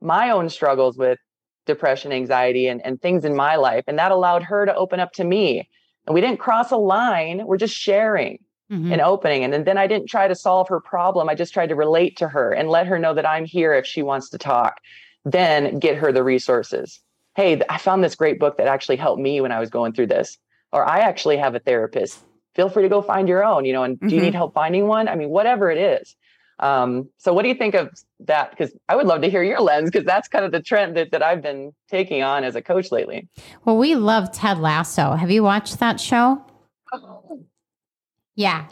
my own struggles with depression, anxiety, and, and things in my life. And that allowed her to open up to me. And we didn't cross a line, we're just sharing mm-hmm. and opening. And then, then I didn't try to solve her problem. I just tried to relate to her and let her know that I'm here if she wants to talk. Then get her the resources. Hey, I found this great book that actually helped me when I was going through this. Or I actually have a therapist. Feel free to go find your own, you know, and mm-hmm. do you need mm-hmm. help finding one? I mean, whatever it is. Um, so what do you think of that? Because I would love to hear your lens because that's kind of the trend that, that I've been taking on as a coach lately. Well, we love Ted Lasso. Have you watched that show? Yeah.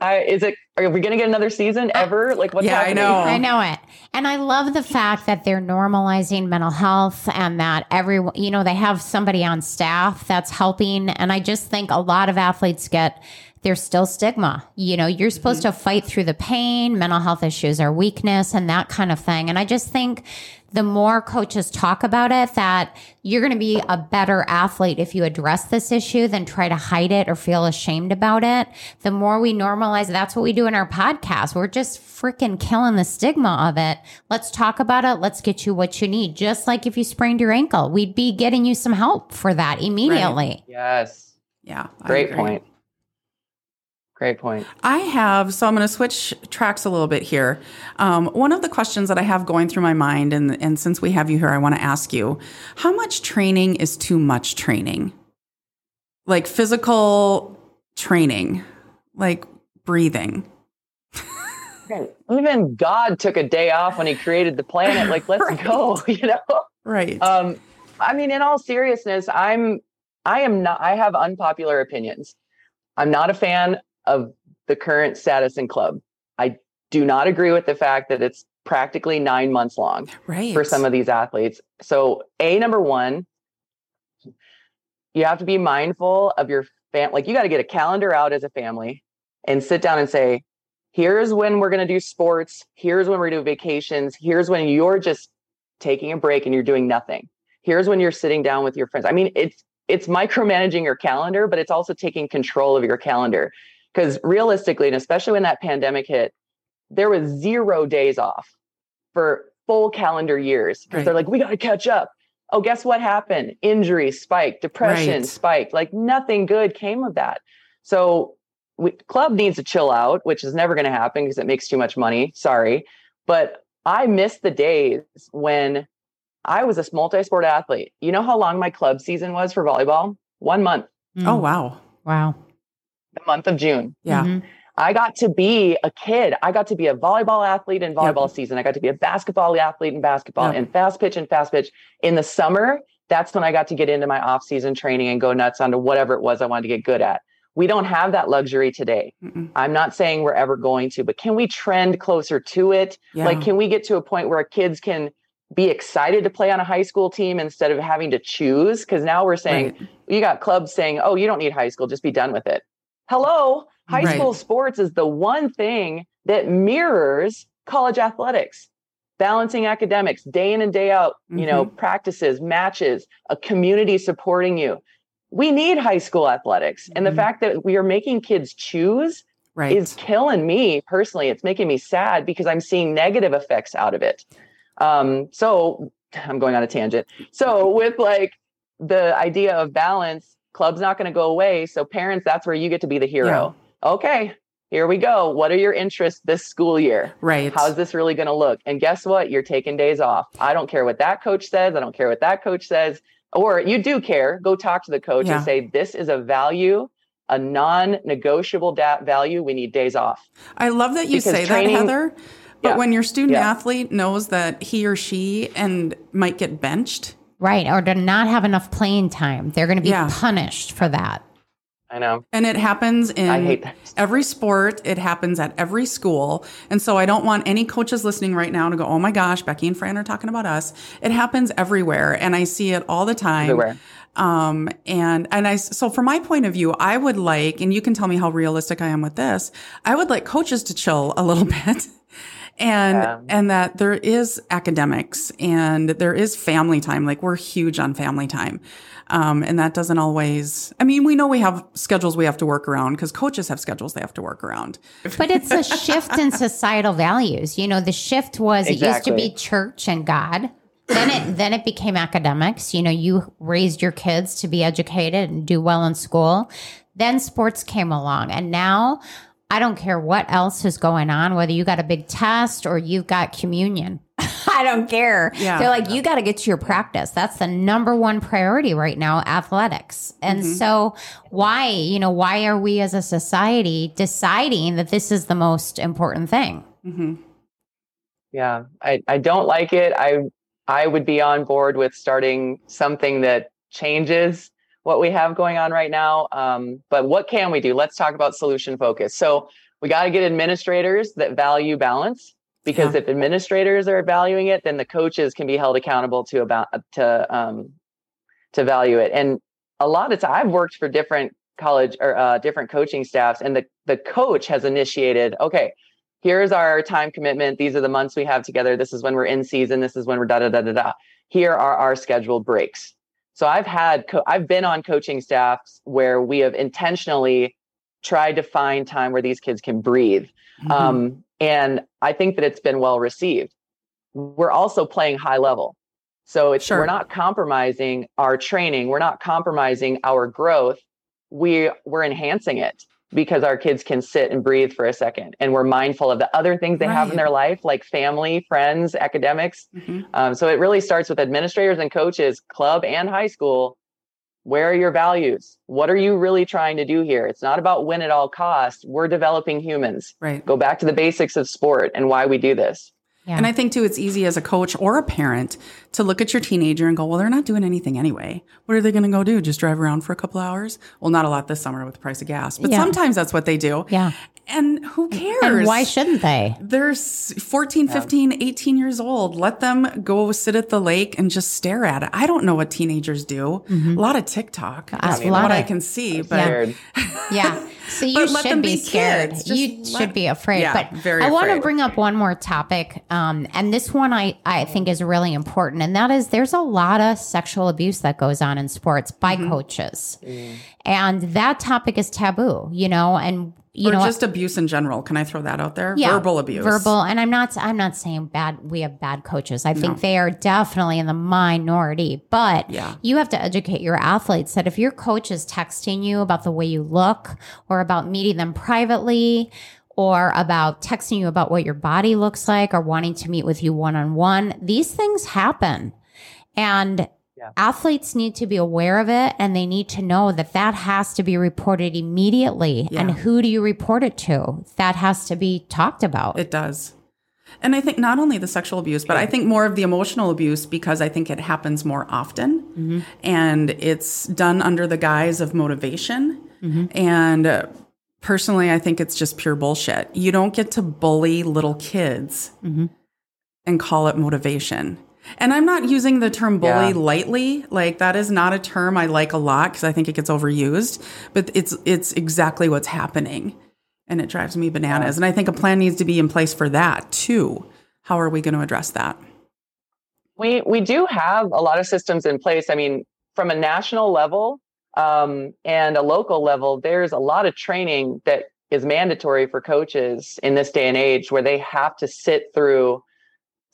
I, is it? Are we going to get another season ever? Like what's yeah, happening? I know. I know it, and I love the fact that they're normalizing mental health and that everyone, you know, they have somebody on staff that's helping. And I just think a lot of athletes get there's still stigma. You know, you're supposed mm-hmm. to fight through the pain, mental health issues are weakness and that kind of thing. And I just think the more coaches talk about it, that you're going to be a better athlete if you address this issue than try to hide it or feel ashamed about it. The more we normalize, that's what we do in our podcast. We're just freaking killing the stigma of it. Let's talk about it. Let's get you what you need. Just like if you sprained your ankle, we'd be getting you some help for that immediately. Yes. Yeah. Great point. Great point. I have, so I'm going to switch tracks a little bit here. Um, one of the questions that I have going through my mind, and, and since we have you here, I want to ask you how much training is too much training? Like physical training, like breathing. Even God took a day off when he created the planet. Like, let's Right. go, you know? Right. Um, I mean, in all seriousness, I'm I am not I have unpopular opinions. I'm not a fan of the current status in club. I do not agree with the fact that it's practically nine months long right. for some of these athletes. So, a number one, you have to be mindful of your fam. Like, you got to get a calendar out as a family and sit down and say, here's when we're going to do sports. Here's when we're doing vacations. Here's when you're just taking a break and you're doing nothing. Here's when you're sitting down with your friends. I mean, it's it's micromanaging your calendar, but it's also taking control of your calendar. Because realistically, and especially when that pandemic hit, there was zero days off for full calendar years. Because Right. they're like, we got to catch up. Oh, guess what happened? Injury spiked, depression Right. spiked. Like nothing good came of that. So we, club needs to chill out, which is never going to happen because it makes too much money. Sorry, but I miss the days when I was a multi-sport athlete. You know how long my club season was for volleyball? One month, mm. oh, wow. Wow. The month of June. Yeah. Mhm. I got to be a kid. I got to be a volleyball athlete in volleyball season. I got to be a basketball athlete in basketball Yep. and fast pitch and fast pitch. In the summer, that's when I got to get into my off-season training and go nuts onto whatever it was I wanted to get good at. We don't have that luxury today. Mm-mm. I'm not saying we're ever going to, but can we trend closer to it? Yeah. Like, can we get to a point where kids can be excited to play on a high school team instead of having to choose? Because now we're saying Right. you got clubs saying, oh, you don't need high school, just be done with it. Hello, high Right. school sports is the one thing that mirrors college athletics. Balancing academics day in and day out, you know, Mm-hmm. practices, matches, a community supporting you. We need high school athletics. And the Mhm. fact that we are making kids choose right. is killing me personally. It's making me sad because I'm seeing negative effects out of it. Um, so I'm going on a tangent. So with like the idea of balance, club's not going to go away. So parents, that's where you get to be the hero. Okay, here we go. What are your interests this school year? right. How's this really going to look? And guess what? You're taking days off. I don't care what that coach says. I don't care what that coach says. Or you do care. Go talk to the coach Yeah. and say, this is a value, a non negotiable da- value. We need days off. I love that you Because say training- that, Heather. But Yeah. when your student Yeah. athlete knows that he or she and might get benched, Right. Or to not have enough playing time. They're going to be Yeah. punished for that. I know. and it happens in I hate that. every sport, it happens at every school. And so I don't want any coaches listening right now to go, oh my gosh, Becky and Fran are talking about us. It happens everywhere. And I see it all the time. Everywhere. Um, and, and I, so from my point of view, I would like, and you can tell me how realistic I am with this, I would like coaches to chill a little bit. And, Yeah. and that there is academics and there is family time. Like we're huge on family time. Um, and that doesn't always, I mean, we know we have schedules we have to work around because coaches have schedules they have to work around. But it's a shift in societal values. You know, the shift was it used to be church and God. Then it then it became academics. You know, you raised your kids to be educated and do well in school. Then sports came along, and now I don't care what else is going on, whether you got a big test or you've got communion. I don't care. Yeah. They're like, you got to get to your practice. That's the number one priority right now, athletics. And so, why, you know, why are we as a society deciding that this is the most important thing? hmm Yeah. I, I don't like it. I I would be on board with starting something that changes what we have going on right now. Um, but what can we do? Let's talk about solution focus. So we got to get administrators that value balance because Yeah. if administrators are valuing it, then the coaches can be held accountable to about to um, to value it. And a lot of time, I've worked for different college or uh, different coaching staffs, and the the coach has initiated. Okay, here's our time commitment. These are the months we have together. This is when we're in season. This is when we're da da da da da. Here are our scheduled breaks. So I've had co- I've been on coaching staffs where we have intentionally tried to find time where these kids can breathe. Mhm. Um, and I think that it's been well received. We're also playing high level. So it's Sure. we're not compromising our training, we're not compromising our growth. We we're enhancing it because our kids can sit and breathe for a second and we're mindful of the other things they have in their life like family, friends, academics. Mhm. Um, so it really starts with administrators and coaches, club and high school. Where are your values? What are you really trying to do here? It's not about win at all costs. We're developing humans. Right. Go back to the basics of sport and why we do this. Yeah. And I think too, it's easy as a coach or a parent to look at your teenager and go, well, they're not doing anything anyway. What are they going to go do? Just drive around for a couple hours? Well, not a lot this summer with the price of gas, but Yeah. sometimes that's what they do. yeah. And who cares? And why shouldn't they? They're s- 14, 15, 18 years old. Let them go sit at the lake and just stare at it. I don't know what teenagers do. A lot of TikTok. That's Mm-hmm. a lot what I can see. But Scared. Yeah. So you But let should them be, be scared. kids. You let- should be afraid. Yeah, but very I want to bring up one more topic. Um, and this one I, I think is really important. And that is there's a lot of sexual abuse that goes on in sports by Mm-hmm. coaches. And that topic is taboo, you know, and you or know just abuse in general. Can I throw that out there? yeah, Verbal abuse. verbal and i'm not i'm not saying bad we have bad coaches i think they are definitely in the minority but Yeah. you have to educate your athletes that if your coach is texting you about the way you look or about meeting them privately or about texting you about what your body looks like or wanting to meet with you one-on-one these things happen and Yeah. athletes need to be aware of it and they need to know that that has to be reported immediately. And who do you report it to? That has to be talked about. It does. And I think not only the sexual abuse, but I think more of the emotional abuse because I think it happens more often. Mm-hmm. And it's done under the guise of motivation. Mm-hmm. And uh, personally, I think it's just pure bullshit. You don't get to bully little kids Mm-hmm. and call it motivation. And I'm not using the term bully Yeah. lightly. Like that is not a term I like a lot because I think it gets overused. But it's it's exactly what's happening, and it drives me bananas. And I think a plan needs to be in place for that too. How are we going to address that? We we do have a lot of systems in place. I mean, from a national level um, and a local level, there's a lot of training that is mandatory for coaches in this day and age, where they have to sit through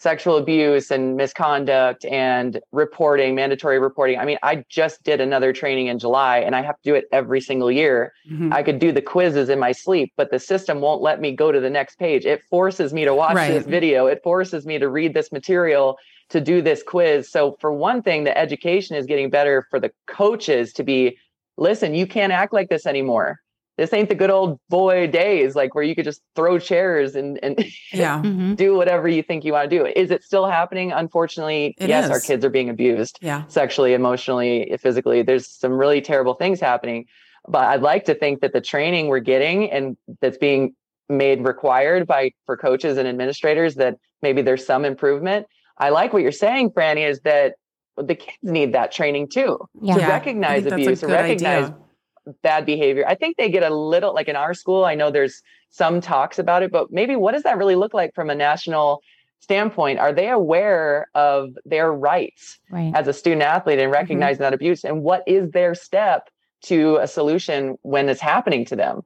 sexual abuse and misconduct and reporting, mandatory reporting. I mean, I just did another training in July, and I have to do it every single year. Mhm. I could do the quizzes in my sleep, but the system won't let me go to the next page. It forces me to watch Right. this video. It forces me to read this material to do this quiz. So for one thing, the education is getting better for the coaches to be, listen, you can't act like this anymore. This ain't the good old boy days, like where you could just throw chairs and, and Yeah, Mhm. do whatever you think you want to do. Is it still happening? Unfortunately, It yes, our kids are being abused yeah, sexually, emotionally, physically. There's some really terrible things happening. But I'd like to think that the training we're getting and that's being made required by for coaches and administrators that maybe there's some improvement. I like what you're saying, Franny, is that the kids need that training too Yeah. to Yeah, recognize think that's a abuse, to recognize idea. Bad behavior. I think they get a little like in our school. I know there's some talks about it, but maybe what does that really look like from a national standpoint? Are they aware of their rights Right. as a student athlete and mm-hmm. recognizing that abuse? And what is their step to a solution when it's happening to them?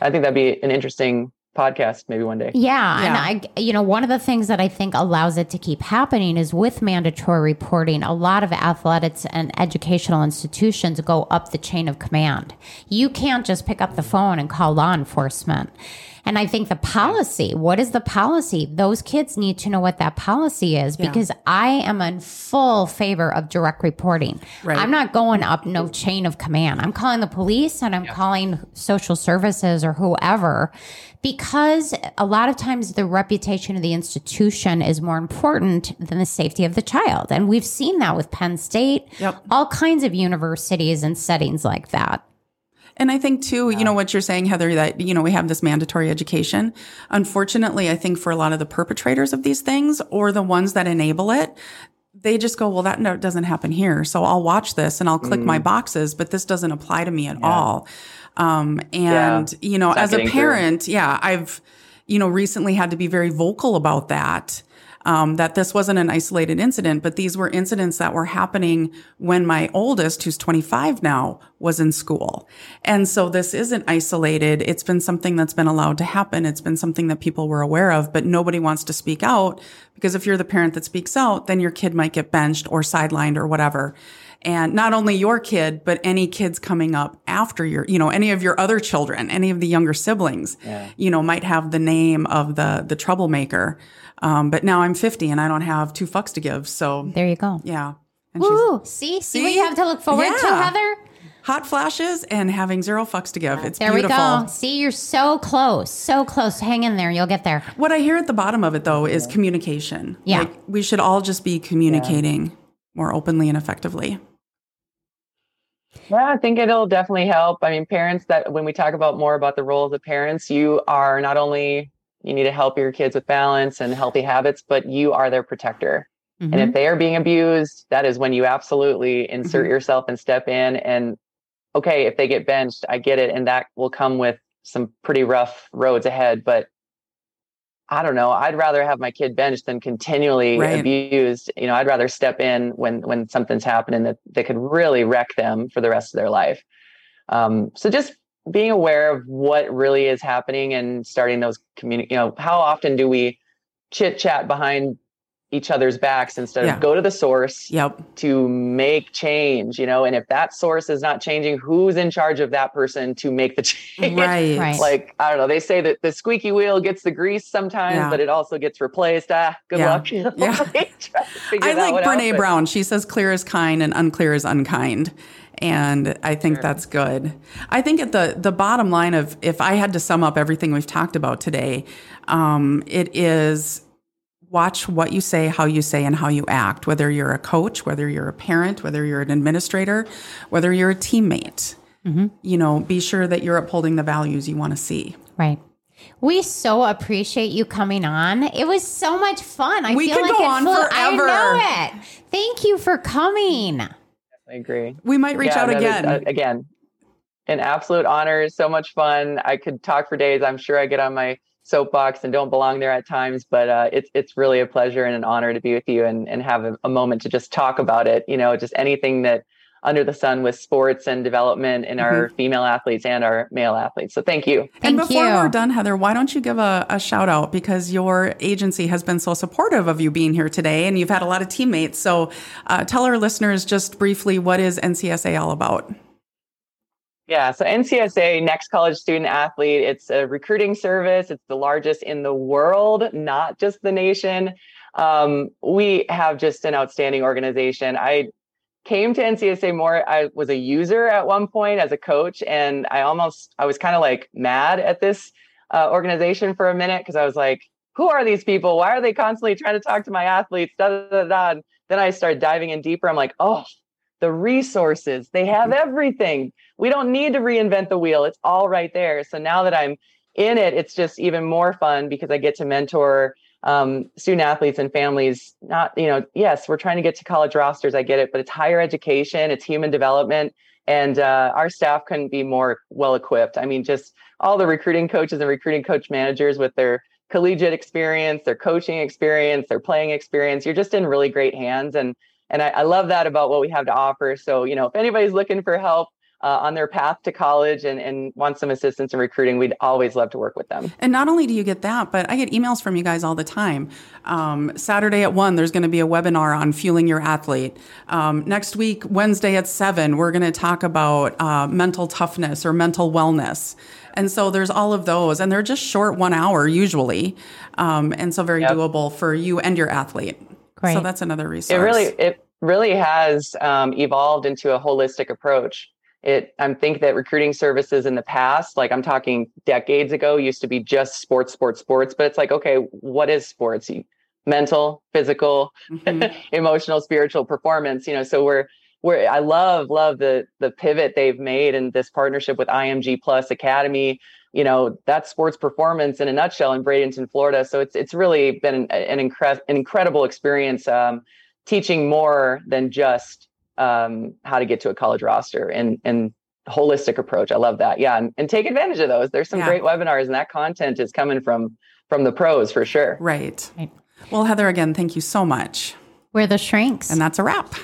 I think that'd be an interesting podcast maybe one day. Yeah, Yeah. and I, you know, one of the things that I think allows it to keep happening is with mandatory reporting. A lot of athletics and educational institutions go up the chain of command. You can't just pick up the phone and call law enforcement. And I think the policy, what is the policy? Those kids need to know what that policy is Yeah. because I am in full favor of direct reporting. Right. I'm not going up no chain of command. I'm calling the police and I'm calling social services or whoever because a lot of times the reputation of the institution is more important than the safety of the child. And we've seen that with Penn State, Yep. all kinds of universities and settings like that. And I think too, you know what you're saying, Heather, that you know we have this mandatory education. Unfortunately, I think for a lot of the perpetrators of these things or the ones that enable it, they just go, well, that no, doesn't happen here. So I'll watch this and I'll click my boxes, but this doesn't apply to me at all. Um, and Yeah. you know, as a getting through. parent, yeah, I've, you know, recently had to be very vocal about that. Um, that this wasn't an isolated incident, but these were incidents that were happening when my oldest, who's 25 now, was in school. And so this isn't isolated. It's been something that's been allowed to happen. It's been something that people were aware of, but nobody wants to speak out because if you're the parent that speaks out, then your kid might get benched or sidelined or whatever. And not only your kid, but any kids coming up after your, you know, any of your other children, any of the younger siblings, you know, might have the name of the, the troublemaker. Um, but now I'm 50 and I don't have two fucks to give. So There you go. yeah. And Woo! See, see, what you have to look forward to, Heather. hot flashes and having zero fucks to give. It's There beautiful. we go. See, you're so close, so close. Hang in there. You'll get there. What I hear at the bottom of it though is communication. Yeah. Like we should all just be communicating more openly and effectively. Yeah, I think it'll definitely help. I mean, parents that when we talk about more about the roles of the parents, you are not only you need to help your kids with balance and healthy habits, but you are their protector. And Mhm. if they are being abused, that is when you absolutely insert Mhm. yourself and step in. And okay, if they get benched, I get it. And that will come with some pretty rough roads ahead. But I don't know. I'd rather have my kid benched than continually Right. abused. You know, I'd rather step in when when something's happening that that could really wreck them for the rest of their life. Um, so just being aware of what really is happening and starting those community. You know, how often do we chit chat behind each other's backs instead Yeah. of go to the source Yep. to make change? You know, and if that source is not changing, who's in charge of that person to make the change? Right. Right. like I don't know. They say that the squeaky wheel gets the grease sometimes, Yeah. but it also gets replaced. Ah, good Yeah. luck. Yeah. like, try to figure I like one out, Brene but- Brown. She says clear is kind and unclear is unkind. And I think that's good. I think at the the bottom line of if I had to sum up everything we've talked about today, um, it is watch what you say, how you say, and how you act. Whether you're a coach, whether you're a parent, whether you're an administrator, whether you're a teammate. You know, be sure that you're upholding the values you want to see. Right. We so appreciate you coming on. It was so much fun. I We feel could like go on flew- forever. I know it. Thank you for coming. I agree. We might reach Yeah, out again. that's- uh, again, an absolute honor. So much fun. I could talk for days. I'm sure I get on my soapbox and don't belong there at times, but uh, it's it's really a pleasure and an honor to be with you and and have a, a moment to just talk about it. You know, just anything that under the sun with sports and development in our female athletes and our male athletes. So thank you. And before you. we're done, Heather, why don't you give a, a shout out because your agency has been so supportive of you being here today and you've had a lot of teammates. So uh, tell our listeners just briefly what is NCSA all about? Yeah, so NCSA, Next College Student Athlete, it's a recruiting service. It's the largest in the world, not just the nation. Um, we have just an outstanding organization. I came to NCSA more. I was a user at one point as a coach, and I almost I was kind of like mad at this uh, organization for a minute because I was like, "Who are these people? Why are they constantly trying to talk to my athletes?" Da da da da. Then I started diving in deeper. I'm like, "Oh, the resources. They have everything. We don't need to reinvent the wheel. It's all right there." So now that I'm in it, it's just even more fun because I get to mentor um, student athletes and families. Not, you know, yes, we're trying to get to college rosters. I get it, but it's higher education, it's human development, and uh, our staff couldn't be more well equipped. I mean, just all the recruiting coaches and recruiting coach managers with their collegiate experience, their coaching experience, their playing experience. You're just in really great hands, and and I, I love that about what we have to offer. So, you know, if anybody's looking for help. Uh, on their path to college and, and want some assistance in recruiting, we'd always love to work with them. And not only do you get that, but I get emails from you guys all the time. Um, Saturday at one, there's going to be a webinar on fueling your athlete. Um, next week, Wednesday at seven, we're going to talk about uh, mental toughness or mental wellness. And so there's all of those, and they're just short one hour usually, um, and so very Yep. doable for you and your athlete. Great. So that's another resource. it really it really has um, evolved into a holistic approach it i think that recruiting services in the past like i'm talking decades ago used to be just sports sports sports but it's like okay what is sports mental physical Mhm. emotional spiritual performance you know so we're we're i love love the the pivot they've made in this partnership with img plus academy you know that's sports performance in a nutshell in bradenton florida so it's it's really been an, an, incre- an incredible experience um, teaching more than just um, how to get to a college roster and and holistic approach. I love that. Yeah, and, and take advantage of those. There's some Yeah. great webinars, and that content is coming from from the pros for sure. Right. Right. Well, Heather, again, thank you so much. We're the shrinks. And that's a wrap.